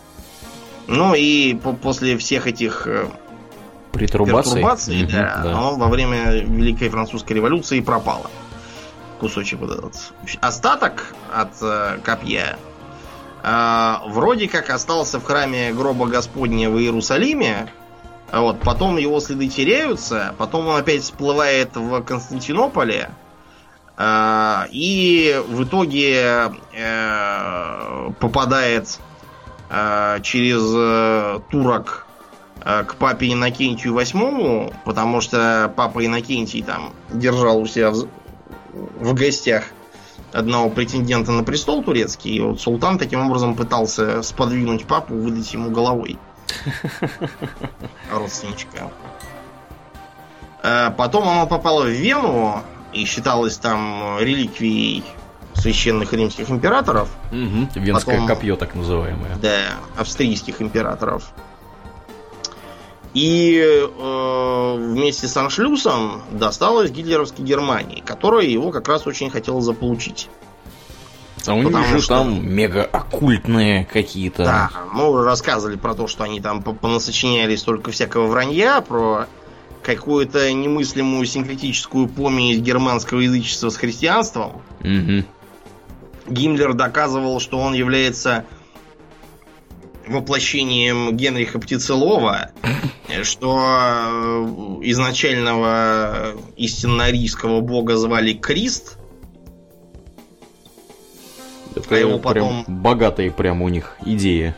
Ну и по после всех этих э,
Притурбаций.
пертурбаций, угу, да, да. оно во время Великой Французской революции пропало. Кусочек вот этот. Остаток от э, копья э, вроде как остался в храме гроба Господня в Иерусалиме. Вот, потом его следы теряются, потом он опять всплывает в Константинополе. А, и в итоге э, попадает э, через э, турок к папе Иннокентию восьмому, потому что папа Иннокентий там держал у себя в, в гостях одного претендента на престол турецкий, и вот султан таким образом пытался сподвинуть папу, выдать ему головой родственничка. Потом оно попало в Вену, и считалось там реликвией священных римских императоров.
Угу, венское потом, копье, так называемое.
Да, австрийских императоров. И э, вместе с Аншлюсом досталось гитлеровской Германии, которая его как раз очень хотела заполучить.
А у них же что... там мега оккультные какие-то.
Да, ну рассказывали про то, что они там понасочиняли столько всякого вранья про какую-то немыслимую синкретическую помесь германского язычества с христианством. Угу. Гиммлер доказывал, что он является воплощением Генриха Птицелова, [laughs] что э, изначального истинно бога звали Крист.
Это а его потом... богатые прям у них идеи.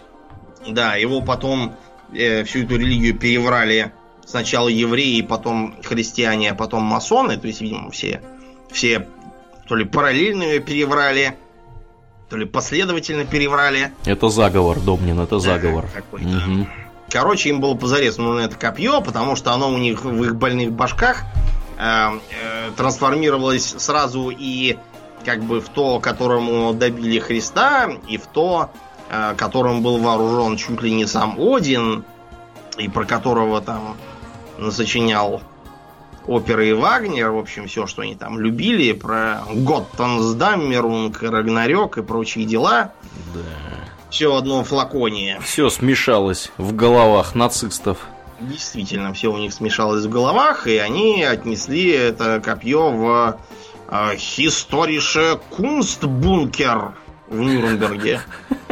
Да, его потом э, всю эту религию переврали сначала евреи, потом христиане, а потом масоны, то есть, видимо, все, все то ли параллельно ее переврали, то ли последовательно переврали.
Это заговор, Домнин, это заговор. [laughs] Угу.
Короче, им было позарез нужно это копье, потому что оно у них в их больных башках э, э, трансформировалось сразу и как бы в то, которому добили Христа, и в то, э, которым был вооружен чуть ли не сам Один, и про которого там сочинял оперы и Вагнер, в общем, все, что они там любили, про Готтенсдаммерунг, Рагнарёк и прочие дела. Да. Все одно флаконе.
Все смешалось в головах нацистов.
Действительно, все у них смешалось в головах, и они отнесли это копье в э, Historische Kunstbunker в Нюрнберге.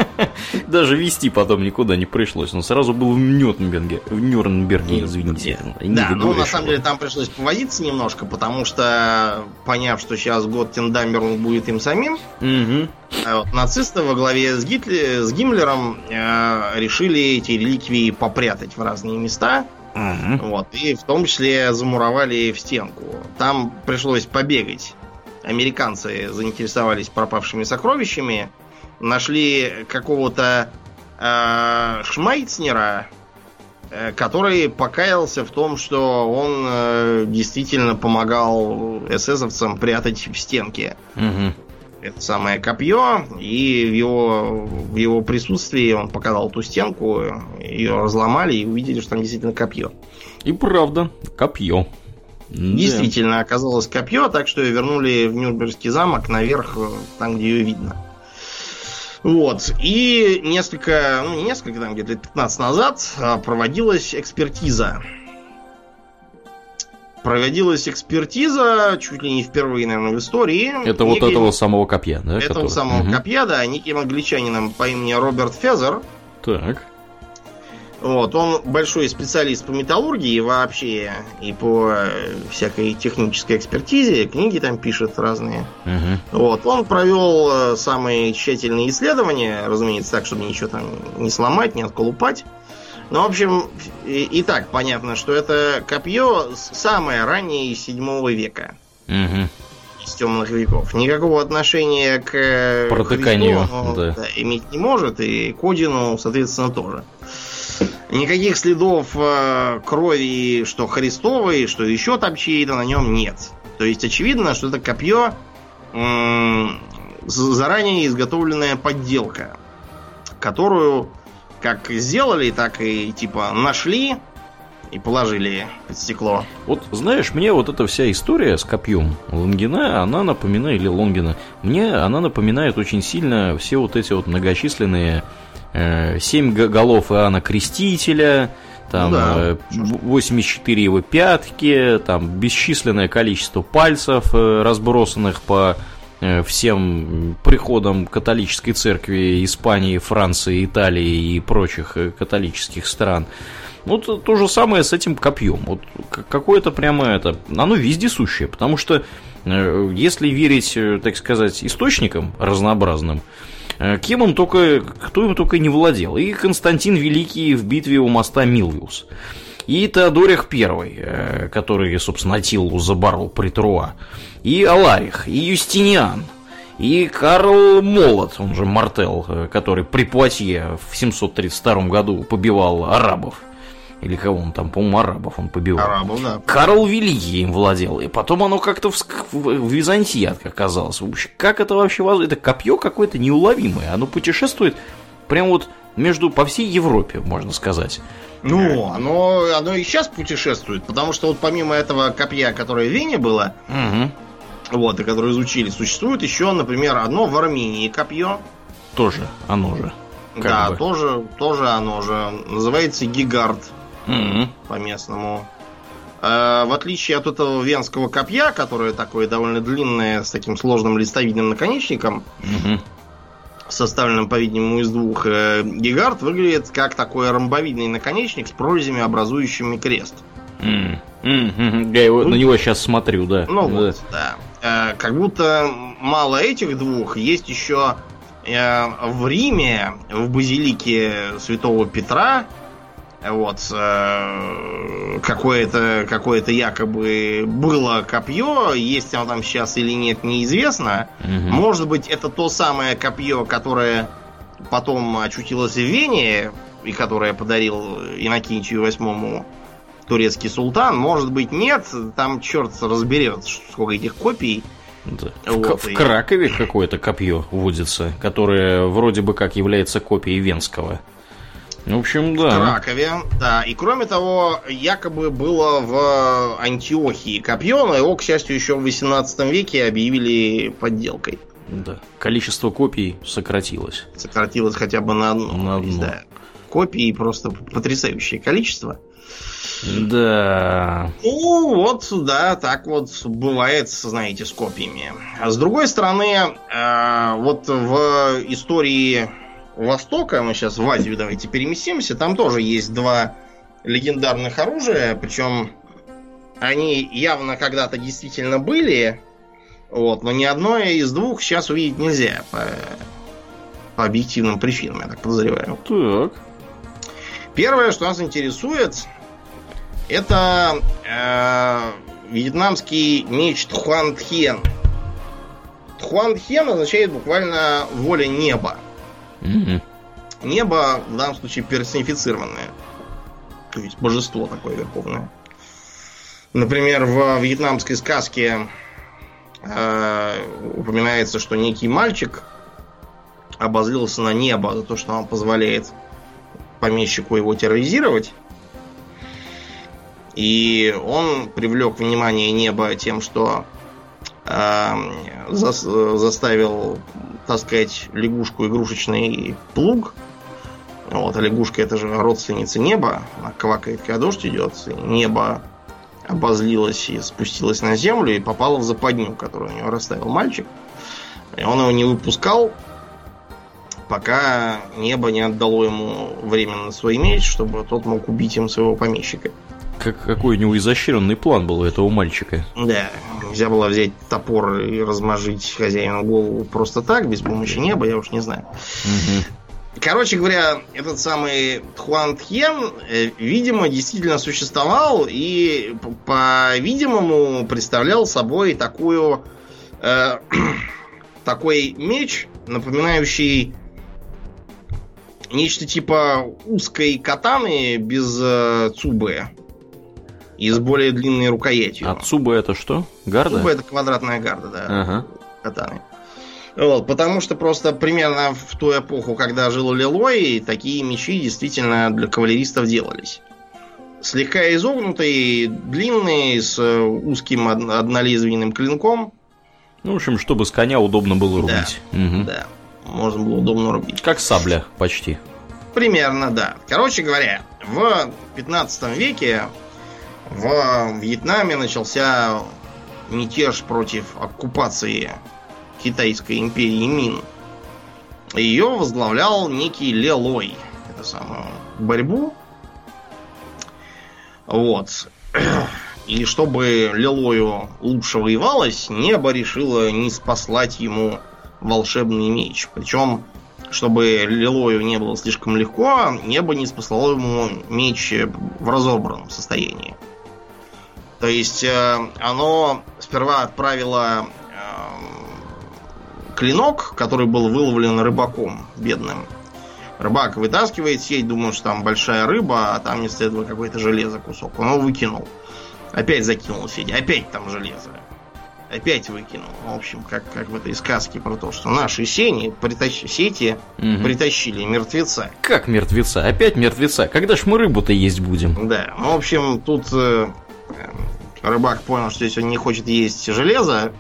[laughs]
Даже вести потом никуда не пришлось. Он сразу был в Нюрнберге. В Нюрнберге, извините.
Да, ну на самом деле там пришлось повозиться немножко, потому что, поняв, что сейчас Готтендамер он будет им самим, а нацисты во главе с, Гитлер, с Гиммлером э, решили эти реликвии попрятать в разные места. Вот, и в том числе замуровали в стенку. Там пришлось побегать. Американцы заинтересовались пропавшими сокровищами, нашли какого-то э, Шмайцнера, э, который покаялся в том, что он э, действительно помогал эсэсовцам прятать в стенке. Угу это самое копье, и в его, в его присутствии он показал ту стенку, ее разломали и увидели, что там действительно копье.
И правда, копье.
Действительно, да. оказалось копье, так что ее вернули в Нюрнбергский замок наверх, там, где ее видно. Вот. И несколько, ну, несколько, там, где-то 15 назад а, проводилась экспертиза проводилась экспертиза, чуть ли не впервые, наверное, в истории.
Это неким, вот этого самого копья, да?
Этого который... самого угу. копья, да, неким англичанином по имени Роберт Фезер.
Так.
Вот, он большой специалист по металлургии вообще и по э, всякой технической экспертизе, книги там пишет разные. Угу. Вот, он провел э, самые тщательные исследования, разумеется, так, чтобы ничего там не сломать, не отколупать. Ну, в общем, и, и так понятно, что это копье самое раннее из 7 века. Угу. Из темных веков. Никакого отношения к
Протыканию,
да. Да, иметь не может, и к Одину, соответственно, тоже. Никаких следов э, крови, что Христовой, что еще там чьей-то на нем нет. То есть очевидно, что это копье заранее изготовленная подделка, которую как сделали, так и типа нашли и положили под стекло.
Вот знаешь, мне вот эта вся история с копьем Лонгина, она напоминает, или Лонгина, мне она напоминает очень сильно все вот эти вот многочисленные э, семь голов Иоанна Крестителя, там ну, да. Э, 84 его пятки, там бесчисленное количество пальцев, э, разбросанных по Э, всем приходом католической церкви Испании, Франции, Италии и прочих э, католических стран. Вот то, то же самое с этим копьем. Вот какое-то прямо это, оно вездесущее, потому что э, если верить, так сказать, источникам разнообразным, кем он только, кто им только не владел. И Константин Великий в битве у моста Милвиус. И Теодорих I, который, собственно, Атиллу заборол при Труа и Аларих, и Юстиниан, и Карл Молот, он же Мартел, э, который при Пуатье в 732 году побивал арабов. Или кого он там, по-моему, арабов он побивал. Арабов, да. Карл Великий им владел. И потом оно как-то в, в Византии оказалось. Как это вообще возможно? Это копье какое-то неуловимое. Оно путешествует прям вот между по всей Европе, можно сказать.
Ну, оно, оно и сейчас путешествует, потому что вот помимо этого копья, которое в Вене было, угу вот, и которые изучили, существует еще, например, одно в Армении копье.
Тоже оно же.
Да, бы. тоже, тоже оно же. Называется гигард mm-hmm. по-местному. Э, в отличие от этого венского копья, которое такое довольно длинное, с таким сложным листовидным наконечником, mm-hmm. составленным, по-видимому, из двух, э, гигард выглядит как такой ромбовидный наконечник с прорезями, образующими крест.
Mm-hmm. Я его, ну, на него сейчас смотрю, да.
Ну да. вот, да. Э, как будто мало этих двух, есть еще э, в Риме, в базилике Святого Петра, вот э, какое-то какое якобы было копье, есть оно там сейчас или нет, неизвестно. Угу. Может быть, это то самое копье, которое потом очутилось в Вене и которое подарил Иннокентию восьмому турецкий султан. Может быть, нет. Там черт разберет, сколько этих копий.
Да. Вот, в, и... в Кракове какое-то копье водится, которое вроде бы как является копией венского. В общем, да.
Кракове, да. И кроме того, якобы было в Антиохии копье, но его, к счастью, еще в 18 веке объявили подделкой.
Да. Количество копий сократилось.
Сократилось хотя бы на одну. На одну. Да. Копий просто потрясающее количество.
Да.
Ну, вот, да, так вот бывает, знаете, с копиями. А с другой стороны, э, вот в истории Востока, мы сейчас в Азию давайте переместимся, там тоже есть два легендарных оружия, причем они явно когда-то действительно были, вот, но ни одно из двух сейчас увидеть нельзя по, по объективным причинам, я так подозреваю.
Так.
Первое, что нас интересует, Это э, вьетнамский меч Тхуан Тхен. Тхуан Тхен означает буквально воля неба.
Мгм.
Небо в данном случае персонифицированное. То есть божество такое верховное. Например, в вьетнамской сказке э, упоминается, что некий мальчик обозлился на небо за то, что он позволяет помещику его терроризировать. И он привлек внимание неба тем, что э, зас- заставил таскать лягушку игрушечный плуг. Вот, а лягушка это же родственница неба. Она квакает, когда дождь идет. И небо обозлилось и спустилось на землю и попало в западню, которую у него расставил мальчик. И он его не выпускал, пока небо не отдало ему временно свой меч, чтобы тот мог убить им своего помещика.
Как, какой у него изощренный план был у этого мальчика.
Да, нельзя было взять топор и размажить хозяину голову просто так, без помощи неба, я уж не знаю. Короче говоря, этот самый Тхуан Тхен, э, видимо, действительно существовал и, по-видимому, представлял собой такую э, [clears throat] такой меч, напоминающий нечто типа узкой катаны без э, цубы и с более длинной рукоятью.
А Цуба это что? Гарда?
Цуба это квадратная гарда, да
Ага.
катаны. Вот, потому что просто примерно в ту эпоху, когда жил Лилой, такие мечи действительно для кавалеристов делались. Слегка изогнутые, длинные, с э, узким од- однолезвийным клинком.
Ну, в общем, чтобы с коня удобно было
Да.
рубить. Мгм.
Да, можно было удобно рубить.
Как сабля, почти.
Примерно, да. Короче говоря, в 15 веке в Вьетнаме начался мятеж против оккупации Китайской империи Мин. Ее возглавлял некий Лелой. Это самую борьбу. Вот. [clears throat] И чтобы Лелою лучше воевалось, небо решило не спаслать ему волшебный меч. Причем чтобы Лилою не было слишком легко, небо не спаслало ему меч в разобранном состоянии. То есть э, оно сперва отправило э, клинок, который был выловлен рыбаком бедным. Рыбак вытаскивает сеть, думает, что там большая рыба, а там вместо этого какое-то железо кусок. Он его выкинул. Опять закинул сеть, опять там железо. Опять выкинул. В общем, как, как в этой сказке про то, что наши сени притащ... сети
Мгм.
притащили мертвеца.
Как мертвеца? Опять мертвеца? Когда ж мы рыбу-то есть будем?
Да, ну, в общем, тут э, рыбак понял, что если он не хочет есть железо,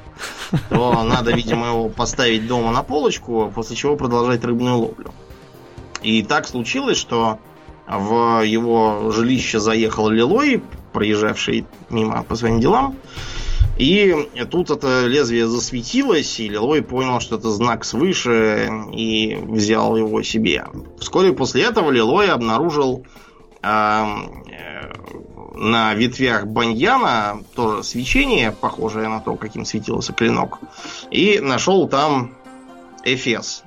то [laughs] надо, видимо, его поставить дома на полочку, после чего продолжать рыбную ловлю. И так случилось, что в его жилище заехал Лилой, проезжавший мимо по своим делам. И тут это лезвие засветилось, и Лилой понял, что это знак свыше, и взял его себе. Вскоре после этого Лилой обнаружил эм, э, на ветвях баньяна тоже свечение, похожее на то, каким светился клинок. И нашел там Эфес,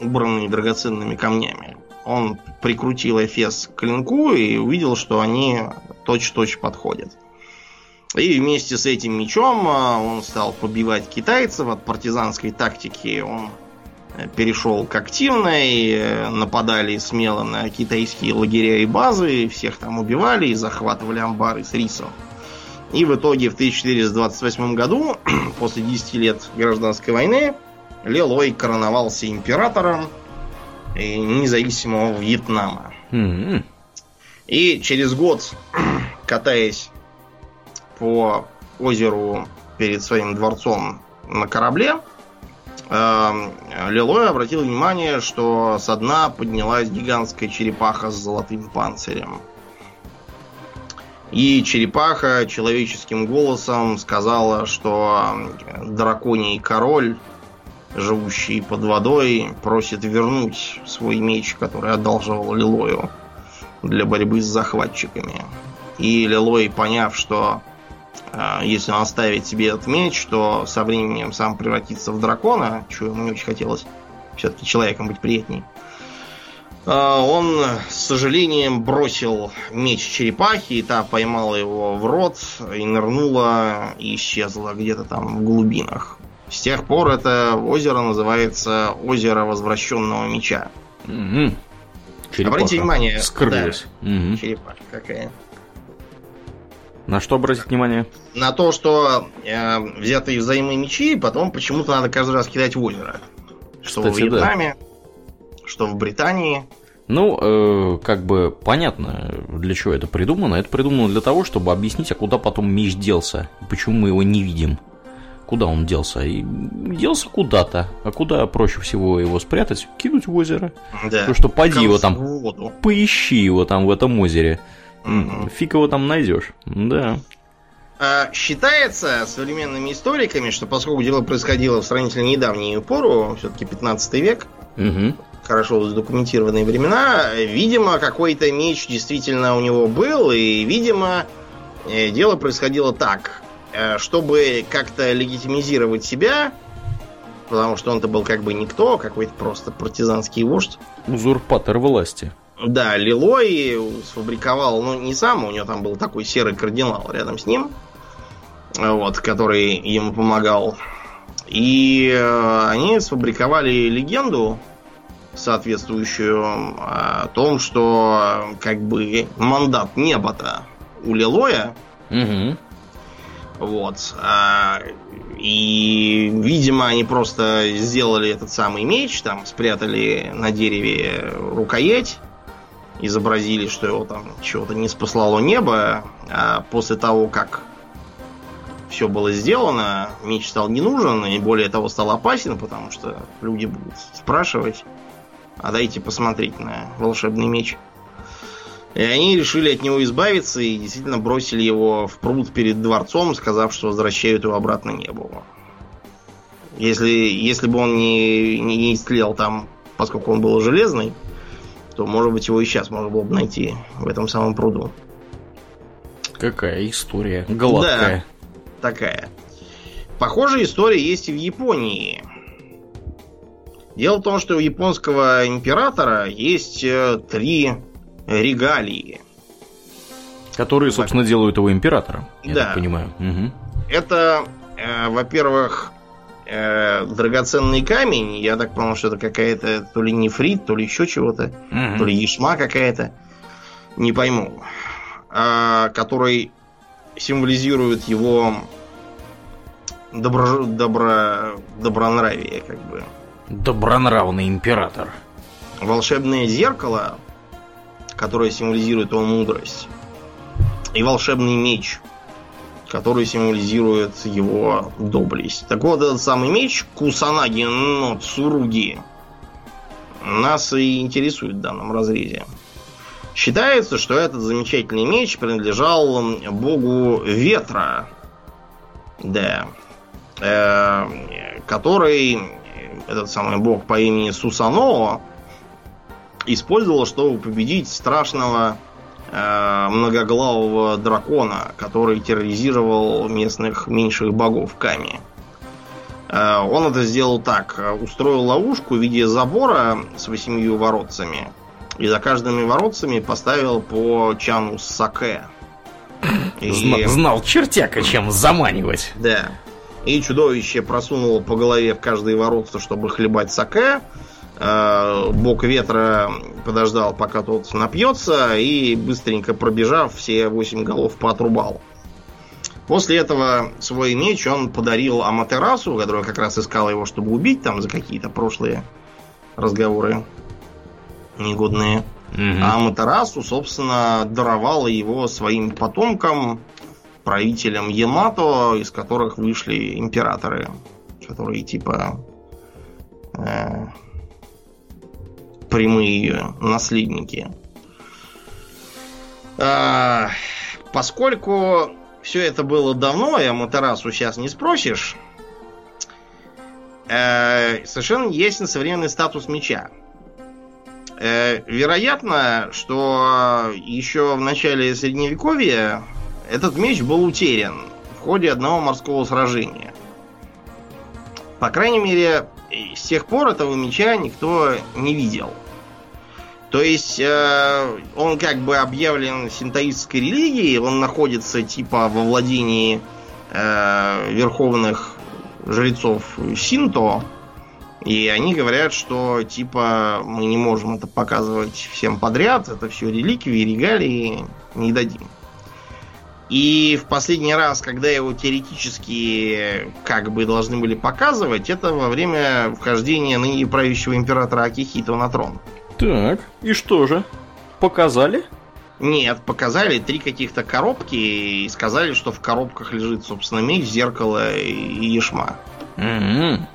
убранный драгоценными камнями. Он прикрутил Эфес к клинку и увидел, что они точь-точь подходят. И вместе с этим мечом а, он стал побивать китайцев от партизанской тактики. Он перешел к активной, э, нападали смело на китайские лагеря и базы, всех там убивали и захватывали амбары с рисом. И в итоге в 1428 году, [clears throat] после 10 лет гражданской войны, Лелой короновался императором э, независимого Вьетнама.
М-м.
И через год, [clears throat] катаясь по озеру перед своим дворцом на корабле, э, Лелой обратил внимание, что со дна поднялась гигантская черепаха с золотым панцирем. И черепаха человеческим голосом сказала, что драконий король, живущий под водой, просит вернуть свой меч, который одалживал Лилою для борьбы с захватчиками. И Лилой, поняв, что если он оставит себе этот меч, то со временем сам превратится в дракона, чего ему не очень хотелось, все-таки человеком быть приятней. А, он с сожалением бросил меч черепахи, и та поймала его в рот и нырнула и исчезла где-то там в глубинах. С тех пор это озеро называется озеро возвращенного меча.
Угу.
Обратите внимание,
скрылась.
Да, угу. черепаха какая.
На что обратить внимание?
На то, что э, взятые взаимные мечи потом почему-то надо каждый раз кидать в озеро. Что Кстати, в Вьетнаме, да. что в Британии.
Ну, э, как бы понятно, для чего это придумано. Это придумано для того, чтобы объяснить, а куда потом меч делся, и почему мы его не видим. Куда он делся? И делся куда-то. А куда проще всего его спрятать? Кинуть в озеро. Да. Потому что поди его там, поищи его там в этом озере. Фиг его там найдешь. Да.
А, считается современными историками, что поскольку дело происходило в сравнительно недавнюю пору, все-таки 15 век, угу. хорошо задокументированные времена, видимо, какой-то меч действительно у него был, и, видимо, э, дело происходило так. Э, чтобы как-то легитимизировать себя, потому что он-то был как бы никто, какой-то просто партизанский вождь.
Узурпатор власти.
Да, Лилой сфабриковал, ну не сам, у него там был такой серый кардинал рядом с ним, вот, который ему помогал. И э, они сфабриковали легенду соответствующую о том, что как бы мандат неба-то у Лилоя угу. Вот. А, и, видимо, они просто сделали этот самый меч, там, спрятали на дереве рукоять, изобразили, что его там чего-то не спаслало небо, а после того, как все было сделано, меч стал не нужен, и более того, стал опасен, потому что люди будут спрашивать, а дайте посмотреть на волшебный меч. И они решили от него избавиться и действительно бросили его в пруд перед дворцом, сказав, что возвращают его обратно небу. Если, если бы он не, не, истлел там, поскольку он был железный, то, может быть, его и сейчас можно было бы найти в этом самом пруду.
Какая история гладкая.
Да, такая. Похожая история есть и в Японии. Дело в том, что у японского императора есть э, три регалии.
Которые, собственно, так. делают его императором, я
да.
так понимаю. Угу.
Это, э, во-первых, э, драгоценный камень. Я так понял, что это какая-то то ли нефрит, то ли еще чего-то, угу. то ли ешма какая-то. Не пойму. Э, который символизирует его добро, добро, добронравие, как бы.
Добронравный император.
Волшебное зеркало которая символизирует его мудрость, и волшебный меч, который символизирует его доблесть. Так вот, этот самый меч Кусанаги но Цуруги нас и интересует в данном разрезе. Считается, что этот замечательный меч принадлежал богу ветра, да, э, который этот самый бог по имени Сусано использовала, чтобы победить страшного многоглавого дракона, который терроризировал местных меньших богов Ками. Э, он это сделал так. Устроил ловушку в виде забора с восемью воротцами. И за каждыми воротцами поставил по чану саке.
И... Знал чертяка, чем заманивать.
Да. И чудовище просунуло по голове в каждые воротца, чтобы хлебать саке. Э, бог ветра подождал, пока тот напьется, и быстренько пробежав, все восемь голов поотрубал. После этого свой меч он подарил Аматерасу, который как раз искал его, чтобы убить там за какие-то прошлые разговоры негодные. Угу. А Аматерасу, собственно, даровал его своим потомкам, правителям Ямато, из которых вышли императоры, которые типа э, прямые наследники. А, поскольку все это было давно, и Аматерасу сейчас не спросишь, э, совершенно ясен современный статус меча. Э, вероятно, что еще в начале Средневековья этот меч был утерян в ходе одного морского сражения. По крайней мере, с тех пор этого меча никто не видел. То есть э, он как бы объявлен синтоистской религией, он находится типа во владении э, верховных жрецов Синто, и они говорят, что типа мы не можем это показывать всем подряд, это все реликвии, регалии, не дадим. И в последний раз, когда его теоретически как бы должны были показывать, это во время вхождения ныне правящего императора Акихито на трон.
Так, и что же? Показали?
Нет, показали три каких-то коробки и сказали, что в коробках лежит, собственно, меч, зеркало и ешма.
М-м.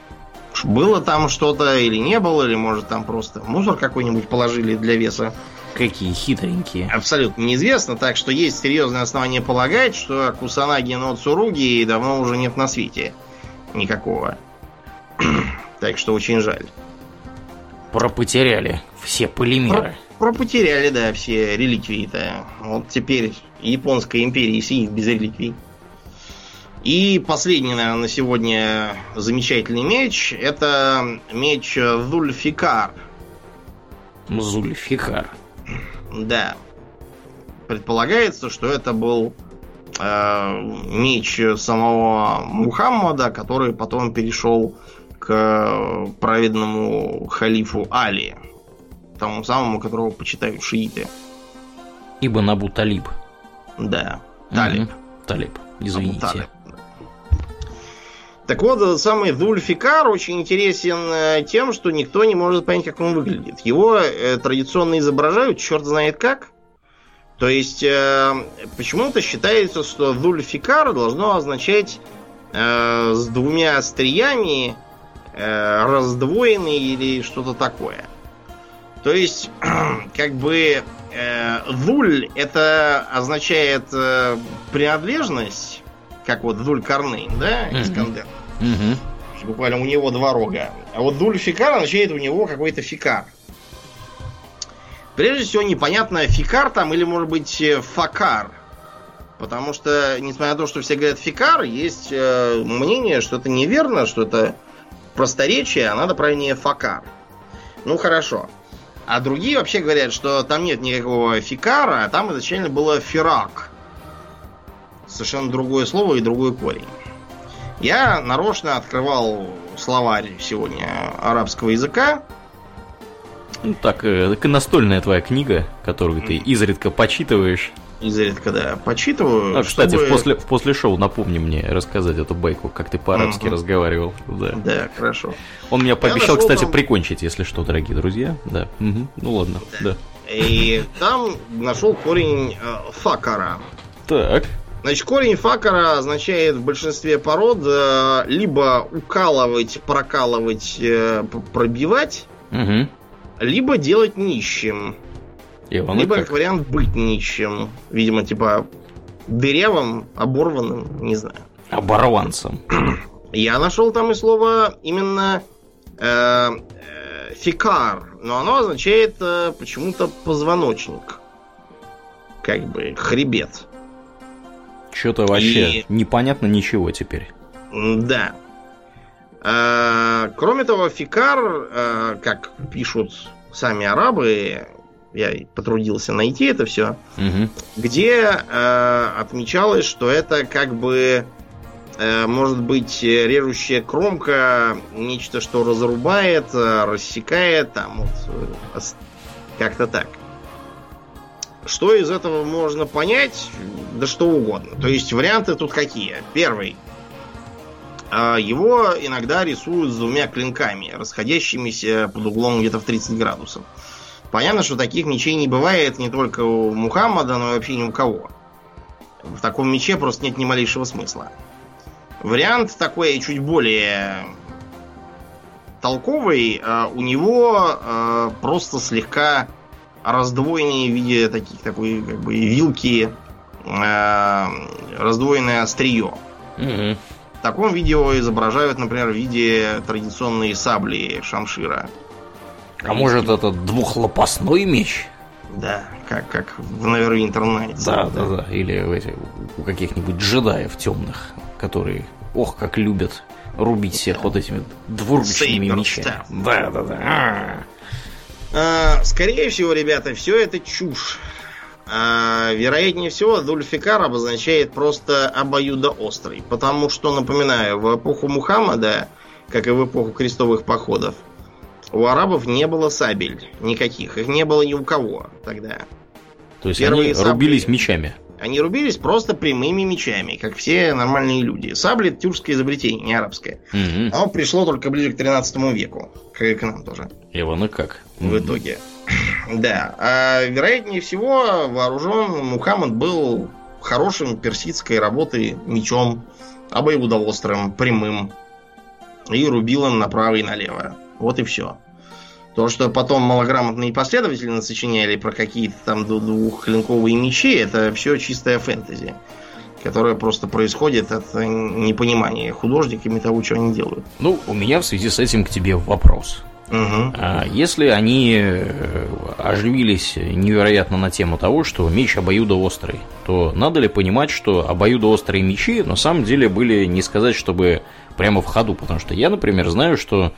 Было там что-то или не было, или может там просто мусор какой-нибудь положили для веса.
Какие хитренькие.
Абсолютно неизвестно, так что есть серьезное основание полагать, что Кусанаги но Цуруги давно уже нет на свете. Никакого. [clears throat] так что очень жаль.
Пропотеряли все полимеры.
Про, пропотеряли, да, все реликвии-то. Вот теперь японская империя сидит без реликвий. И последний, наверное, на сегодня замечательный меч. Это меч Зульфикар.
Зульфикар.
Да. Предполагается, что это был э, меч самого Мухаммада, который потом перешел к праведному халифу Али. Тому самому, которого почитают шииты.
Ибо Набу Талиб.
Да. Талиб.
Мгм. Талиб. Извините.
Абу Талиб. Так вот, этот самый Зульфикар очень интересен э, тем, что никто не может понять, как он выглядит. Его э, традиционно изображают, черт знает как. То есть, э, почему-то считается, что Зульфикар должно означать с двумя остриями, раздвоенный или что-то такое. То есть, [clears throat] как бы Зуль это означает принадлежность, как вот Зуль Карнейн, да. Искандер.
Мгм.
Буквально у него два рога. А вот Дуль Фикар означает у него какой-то фикар. Прежде всего, непонятно, фикар там или, может быть, э, факар. Потому что, несмотря на то, что все говорят фикар, есть э, мнение, что это неверно, что это просторечие, а надо правильнее факар. Ну, хорошо. А другие вообще говорят, что там нет никакого фикара, а там изначально было фирак. Совершенно другое слово и другой корень. Я нарочно открывал словарь сегодня арабского языка.
Ну так, э, так и настольная твоя книга, которую ты изредка почитываешь.
Изредка, да, почитываю.
А, кстати,
чтобы-
в после, в после шоу напомни мне рассказать эту байку, как ты по-арабски
Мгм.
разговаривал. Да.
Да, хорошо.
Он меня пообещал, кстати,
там-
прикончить, если что, дорогие друзья. Да. Мгм. Ну ладно, да.
И там нашел корень э, факара.
Так.
Значит, корень факара означает в большинстве пород э, либо укалывать, прокалывать, э, пробивать,
Угу.
либо делать нищим.
И он
либо,
как
вариант, быть нищим. Видимо, типа дырявым, оборванным, не знаю.
Оборванцем.
Я нашел там и слово именно э, э, фикар, но оно означает э, почему-то позвоночник. Как бы хребет.
Что-то вообще
И-
непонятно ничего теперь.
Да. Э, кроме того, фикар, э, как пишут сами арабы, я потрудился найти это все,
Угу.
где э, отмечалось, что это как бы может быть режущая кромка, нечто, что разрубает, рассекает, там вот э, как-то так. Что из этого можно понять? Да что угодно. То есть варианты тут какие? Первый. А, Его иногда рисуют с двумя клинками, расходящимися под углом где-то в 30 градусов. Понятно, что таких мечей не бывает не только у Мухаммада, но и вообще ни у кого. В таком мече просто нет ни малейшего смысла. Вариант такой чуть более толковый. а, У него а, просто слегка раздвоенные в виде таких такой как бы вилки а, раздвоенное острие.
Угу.
В таком видео изображают, например, в виде традиционной сабли шамшира.
А может это двухлопастной меч?
Да, как, как в Neverwinter Nights.
Да, да, да. Или в эти, у каких-нибудь джедаев темных, которые, ох, как любят рубить всех вот этими двуручными мечами. Да, да, да. А.
А, скорее всего, ребята, все это чушь. А, вероятнее всего, Дульфикар обозначает просто обоюдоострый. Потому что, напоминаю, в эпоху Мухаммада, как и в эпоху крестовых походов, у арабов не было сабель никаких. Их не было ни у кого тогда.
То есть Первые они сабли, рубились мечами.
Они рубились просто прямыми мечами, как все нормальные люди. Сабли тюркское изобретение, не арабское. Угу. Оно пришло только ближе к 13 веку, как к нам тоже.
Иван и как?
В итоге. [clears throat] Да. А вероятнее всего, вооружен Мухаммад был хорошим персидской работы мечом, обоюдоострым, прямым. И рубил им направо и налево. Вот и все. То, что потом малограмотные последователи сочиняли про какие-то там двухклинковые мечи, это все чистая фэнтези, которая просто происходит от непонимания художниками того, что они делают.
Ну, у меня в связи с этим к тебе вопрос. Угу. Если они э, оживились невероятно на тему того, что меч обоюдоострый, то надо ли понимать, что обоюдоострые мечи на самом деле были не сказать, чтобы прямо в ходу, потому что я, например, знаю, что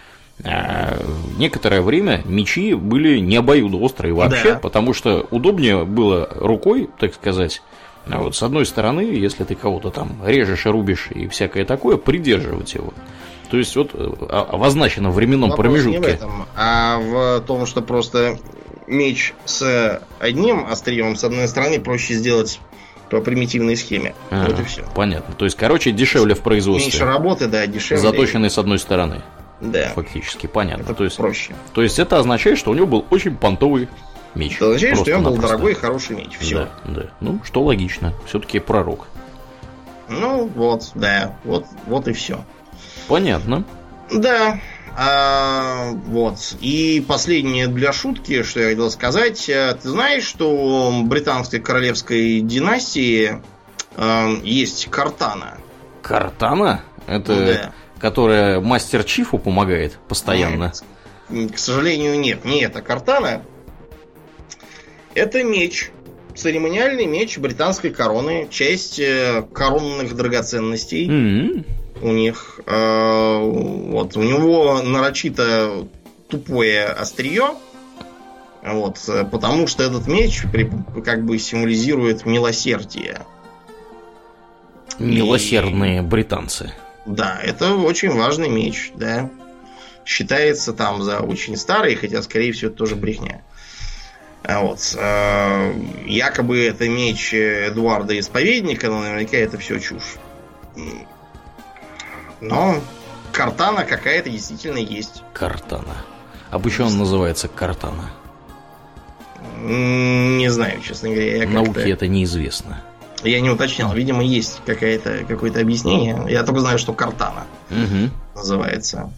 некоторое время мечи были не обоюдоострые вообще, да. потому что удобнее было рукой, так сказать, а вот с одной стороны, если ты кого-то там режешь и рубишь и всякое такое, придерживать его. То есть вот а, обозначено временном Вопрос промежутке. Не в этом,
а в том, что просто меч с одним острием с одной стороны проще сделать по примитивной схеме.
А, вот и все. Понятно. То есть, короче, дешевле в производстве.
Меньше работы, да, дешевле.
Заточенный с одной стороны.
Да.
Фактически, понятно.
Это то есть, проще.
То есть это означает, что у него был очень понтовый меч.
Это означает, что у него был дорогой и хороший меч. Все.
Да, да. Ну, что логично. Все-таки пророк.
Ну, вот, да. Вот, вот и все.
Понятно.
Да. А, вот. И последнее для шутки, что я хотел сказать. Э, ты знаешь, что у британской королевской династии э, есть картана?
Картана? Это... Да которая мастер Чифу помогает постоянно?
Нет. К сожалению, нет. Не это картана. Это меч. Церемониальный меч британской короны. Часть э, коронных драгоценностей. Mm-hmm. У них. Э, вот. У него нарочито тупое острие. Вот, потому что этот меч как бы символизирует милосердие.
Милосердные И... британцы.
Да, это очень важный меч, да. Считается там за очень старый, хотя, скорее всего, это тоже брехня. А вот. Э, якобы это меч Эдуарда Исповедника, но наверняка это все чушь. Но картана какая-то действительно есть.
Картана. А почему он называется картана?
Не знаю, честно говоря.
Я Науке это неизвестно.
Я не уточнял. Видимо, есть какое-то какое объяснение. Я только знаю, что картана угу. называется.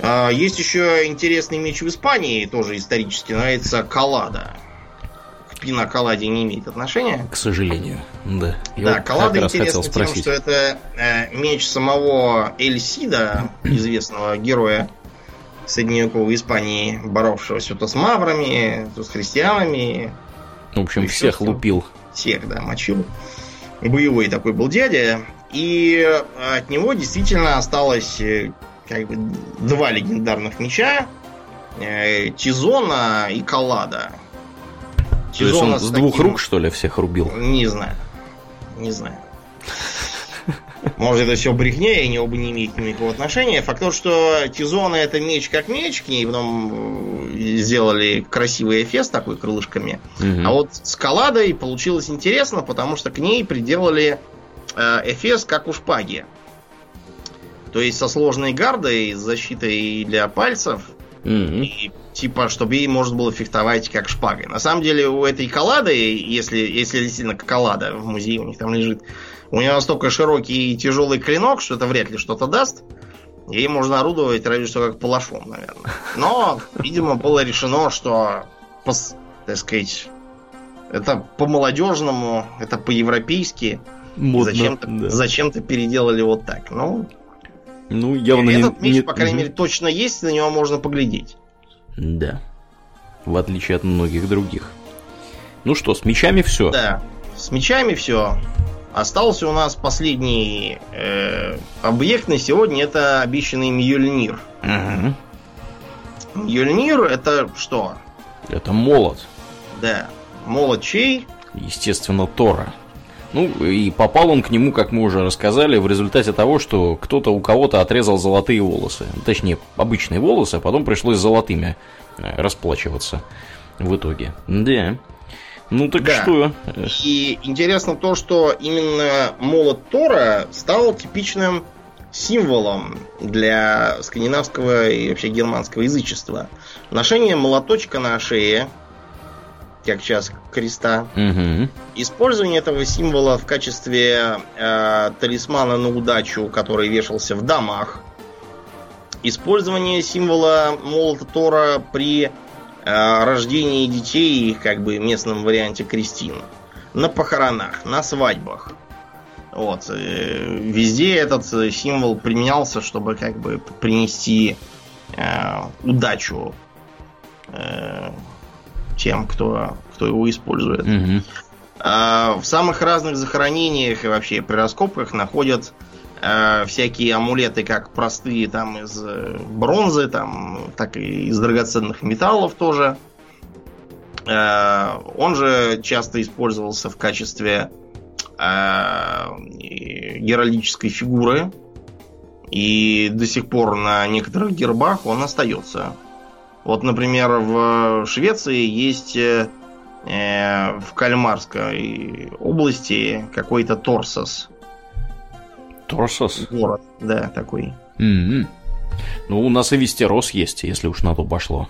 А, есть еще интересный меч в Испании, тоже исторически, называется Калада. К пиноколаде не имеет отношения.
К сожалению, да.
Я да, Калада интересна тем, что это э, меч самого Эльсида, [clears throat] известного героя средневековой Испании, боровшегося то с маврами, то с христианами.
В общем, всех лупил
всех, да, мочил. Боевой такой был дядя. И от него действительно осталось э, как бы два легендарных меча. Э, Тизона и Каллада.
То есть он с, с двух рук, что ли, всех рубил?
Не знаю. Не знаю. Может, это все брехня, и они оба не имеют никакого отношения. Факт то, что Тизона это меч как меч, к ней потом э, сделали красивый эфес такой крылышками. Угу. А вот с Каладой получилось интересно, потому что к ней приделали э, эфес как у шпаги. То есть со сложной гардой, с защитой для пальцев. Угу. И типа, чтобы ей можно было фехтовать как шпагой. На самом деле у этой коллады, если, если действительно коллада в музее у них там лежит, у него настолько широкий и тяжелый клинок, что это вряд ли что-то даст. Ей можно орудовать разве что как палашом, наверное. Но, видимо, было решено, что, так сказать, это по-молодежному, это по-европейски. Зачем-то, да. зачем-то переделали вот так. Ну,
ну явно
этот не, меч, не, по крайней не... мере, точно есть, на него можно поглядеть.
Да. В отличие от многих других. Ну что, с мечами все.
Да, с мечами все. Остался у нас последний э, объект на сегодня, это обещанный Мьёльнир. Угу. Мьёльнир это что?
Это молот.
Да. Молот чей?
Естественно, Тора. Ну, и попал он к нему, как мы уже рассказали, в результате того, что кто-то у кого-то отрезал золотые волосы. Точнее, обычные волосы, а потом пришлось золотыми э, расплачиваться в итоге. Да. Ну так
Да.
что?
И интересно то, что именно молот Тора стал типичным символом для скандинавского и вообще германского язычества. Ношение молоточка на шее, как сейчас креста,
Угу.
Использование этого символа в качестве э, талисмана на удачу, который вешался в домах. Использование символа молота Тора при рождении детей, как бы местном варианте крестин. На похоронах, на свадьбах. Вот. э, Везде этот э, символ применялся, чтобы как бы принести э, удачу э, тем, кто, кто его использует.
Угу.
А, В самых разных захоронениях и вообще при раскопках находят э, всякие амулеты, как простые там из э, бронзы, там, так и из драгоценных металлов тоже. Э, он же часто использовался в качестве э, геральдической фигуры. И до сих пор на некоторых гербах он остается. Вот, например, в Швеции есть э, э, в Кальмарской области какой-то Торсос.
Торсос.
Город, да, такой.
Мгм. Ну, у нас и Вестерос есть, если уж на то пошло.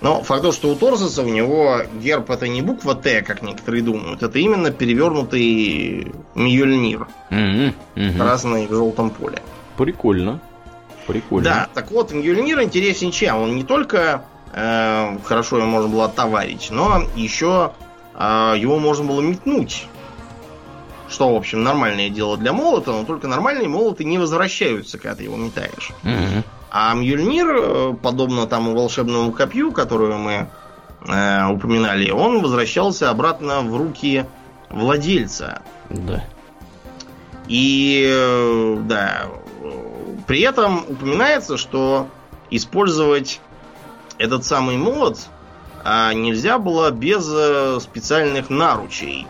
Но факт то, что у Торсоса у него герб это не буква Т, как некоторые думают, это именно перевернутый Мьёльнир,
Мгм. Мгм.
красный в желтом поле.
Прикольно. Прикольно.
Да, так вот, Мьёльнир интересен чем? Он не только э, хорошо его можно было товарить, но еще э, его можно было метнуть. Что, в общем, нормальное дело для молота, но только нормальные молоты не возвращаются, когда ты его метаешь.
Мгм.
А Мьёльнир, э, подобно тому волшебному копью, которую мы э, упоминали, он возвращался обратно в руки владельца.
Да.
И э, да, при этом упоминается, что использовать этот самый молот а, нельзя было без э, специальных наручей,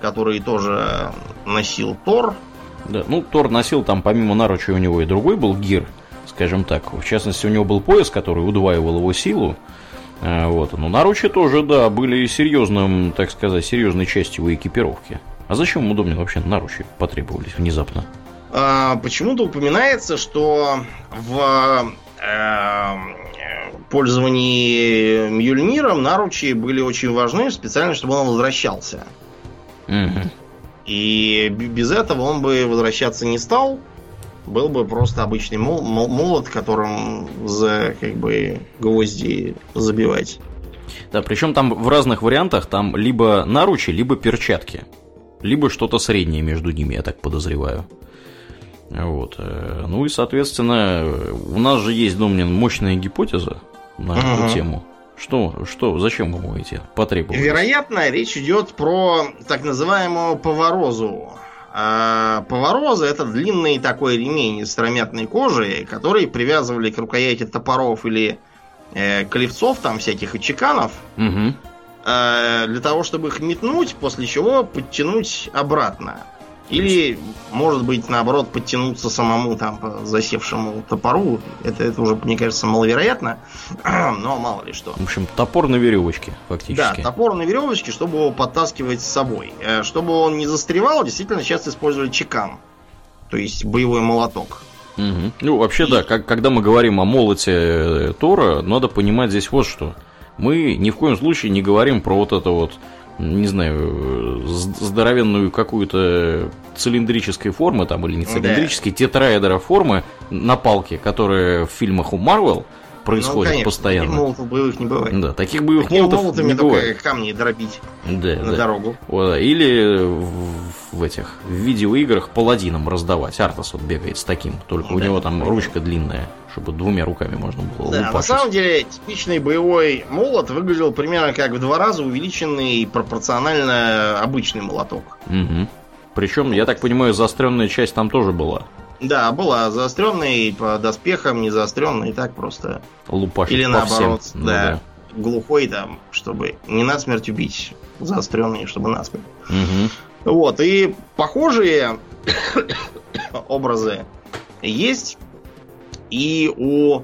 которые тоже носил Тор.
Да, ну, Тор носил там, помимо наруча, у него и другой был гир, скажем так. В частности, у него был пояс, который удваивал его силу. А, Вот. Но наручи тоже, да, были серьезным, так сказать, серьезной частью его экипировки. А зачем ему, Домнин, вообще наручи потребовались внезапно?
А, почему-то упоминается, что в э, пользовании Мьюльниром наручи были очень важны, специально, чтобы он возвращался. И без этого он бы возвращаться не стал. Был бы просто обычный мол- мол- молот, которым за как бы гвозди забивать.
Да, причем там в разных вариантах там либо наручи, либо перчатки. Либо что-то среднее между ними, я так подозреваю. Вот. э, Ну и, соответственно, у нас же есть, Домнин, мощная гипотеза на эту
Ага.
тему. Что, что, зачем ему эти потребовались?
Вероятно, речь идет про так называемую поворозу. А повороза это длинный такой ремень из стромятной кожи, который привязывали к рукояти топоров или э, клевцов там всяких и чеканов
Мгм.
э, для того, чтобы их метнуть, после чего подтянуть обратно. Или, может быть, наоборот, подтянуться самому там по засевшему топору. Это, это уже, мне кажется, маловероятно. [clears throat] Но мало ли что.
В общем, топор на веревочке,
Да,
фактически.
топор на веревочке, чтобы его подтаскивать с собой. Э, Чтобы он не застревал, действительно часто использовали чекан. То есть боевой молоток.
Мгм. Ну, вообще, да, как, когда мы говорим о молоте э, Тора, надо понимать здесь вот что. Мы ни в коем случае не говорим про вот это вот, не знаю, здоровенную какую-то цилиндрической формы, там, или не
Да.
цилиндрической, тетраэдра формы на палке, которые в фильмах у Марвел происходят
ну, конечно,
постоянно.
таких молотов боевых не бывает.
Да, таких боевых
Такими
молотов
молотами
не бывает.
камни дробить
Да,
на
да.
дорогу.
Или в, в этих в видеоиграх паладинам раздавать. Артас вот бегает с таким, только у
Да.
него там ручка длинная, чтобы двумя руками можно было
Да, на
лупашить.
самом деле, типичный боевой молот выглядел примерно как в два раза увеличенный пропорционально обычный молоток.
Причем, я так понимаю, заостренная часть там тоже была.
Да, была заостренная по доспехам, не заостренная, и так просто.
Лупашить
Или наоборот,
всем. Ну
да. глухой там, чтобы не насмерть убить, заостренный, чтобы насмерть.
Угу.
Вот, и похожие [coughs] образы есть и у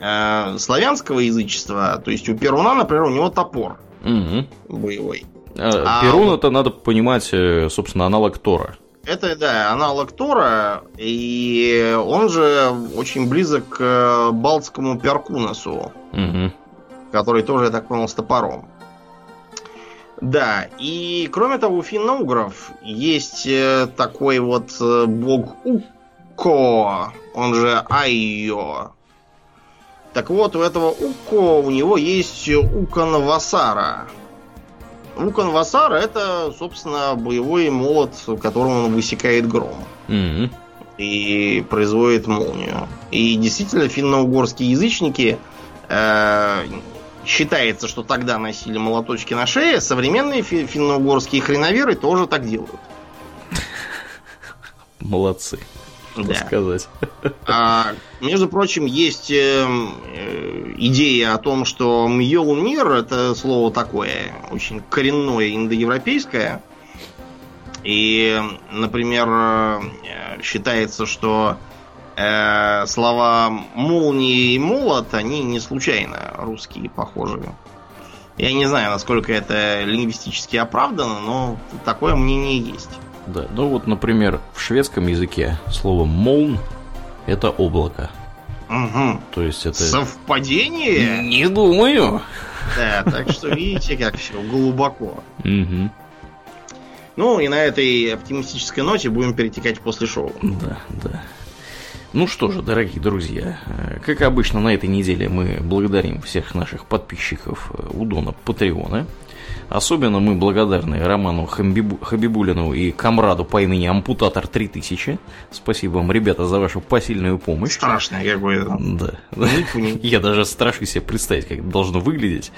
э, славянского язычества, то есть у Перуна, например, у него топор
Угу.
боевой.
А,
А
Перун это надо понимать, э, собственно, аналог Тора.
Это, да, аналог Тора, и он же очень близок к э, балтскому Перкунасу,
Угу.
который тоже, я так понял, с топором. Да, и кроме того, у финно-угров есть э, такой вот э, бог Укко, он же Айо. Так вот, у этого Укко у него есть Укан Васара. Укан Васара это, собственно, боевой молот, которым он высекает гром
Угу.
и производит молнию. И действительно, финно-угорские язычники э, считается, что тогда носили молоточки на шее. Современные фи- финно-угорские хреноверы тоже так делают.
Молодцы,
Да.
сказать.
А, между прочим, есть э, э, идея о том, что Мьёлнир это слово такое очень коренное индоевропейское. И, например, э, считается, что э, слова молнии и молот, они не случайно русские похожи. Я не знаю, насколько это лингвистически оправдано, но такое мнение есть.
Да, ну вот, например, в шведском языке слово «молн» — это облако.
Угу.
То есть это...
Совпадение?
Не думаю.
Да, так что видите, как все глубоко.
Мгм.
Ну и на этой оптимистической ноте будем перетекать после шоу.
Да, да. Ну что же, дорогие друзья, э, как обычно на этой неделе мы благодарим всех наших подписчиков э, у Дона Патреона. Особенно мы благодарны Роману Хамбибу- Хабибулину и комраду по имени Ампутатор 3000. Спасибо вам, ребята, за вашу посильную помощь.
Страшное какое-то.
Да.
Нипу-ни. [laughs]
Я даже страшусь себе представить, как это должно выглядеть.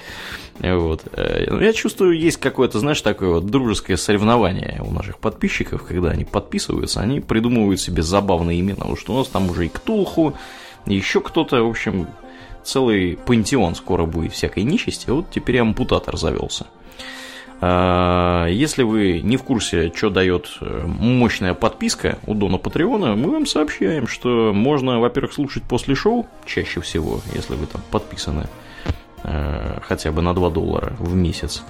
Вот. Э, ну, Я чувствую, есть какое-то, знаешь, такое вот дружеское соревнование у наших подписчиков, когда они подписываются, они придумывают себе забавные имена. Потому что у нас там уже и Ктулху, и еще кто-то, в общем, целый пантеон скоро будет всякой нечисти. Вот теперь ампутатор завелся. А, Если вы не в курсе, что дает э, мощная подписка у Дона Патреона, мы вам сообщаем, что можно, во-первых, слушать после шоу, чаще всего, если вы там подписаны э, хотя бы на 2 доллара в месяц.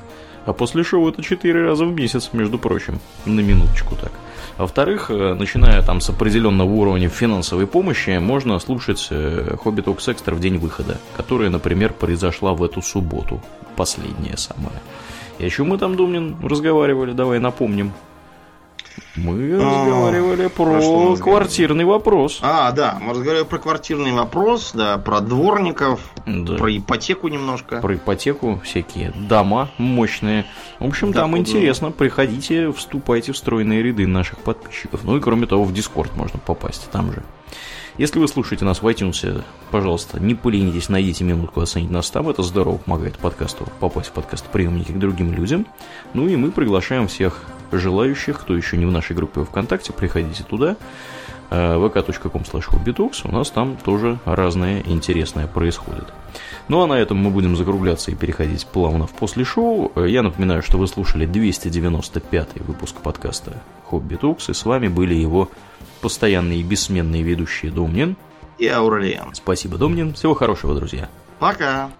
А после шоу это 4 раза в месяц, между прочим, на минуточку так. Во-вторых, э, начиная там с определенного уровня финансовой помощи, можно слушать э, Хобби Токс Экстра в день выхода, которая, например, произошла в эту субботу, последняя самая. И о чем мы там, Домнин, разговаривали? Давай напомним. Мы
А,
разговаривали
про мы
про
разговаривали?
квартирный вопрос.
А, да, мы разговаривали про квартирный вопрос, да, про дворников,
Да.
про ипотеку немножко.
Про ипотеку, всякие дома мощные. В общем,
Да,
там
вот,
интересно. Приходите, вступайте в стройные ряды наших подписчиков. Ну и кроме того, в Дискорд можно попасть там же. Если вы слушаете нас в iTunes, пожалуйста, не поленитесь, найдите минутку оценить нас там. Это здорово помогает подкасту попасть в подкаст приемники к другим людям. Ну и мы приглашаем всех желающих, кто еще не в нашей группе ВКонтакте, приходите туда э, vk.com hobbytalks, у нас там тоже разное интересное происходит. Ну а на этом мы будем закругляться и переходить плавно в после шоу. Э, Я напоминаю, что вы слушали 295 выпуск подкаста Хобби Токс, и с вами были его постоянные и бессменные ведущие Домнин.
И Аурелиан.
Спасибо, Домнин. Всего хорошего, друзья.
Пока.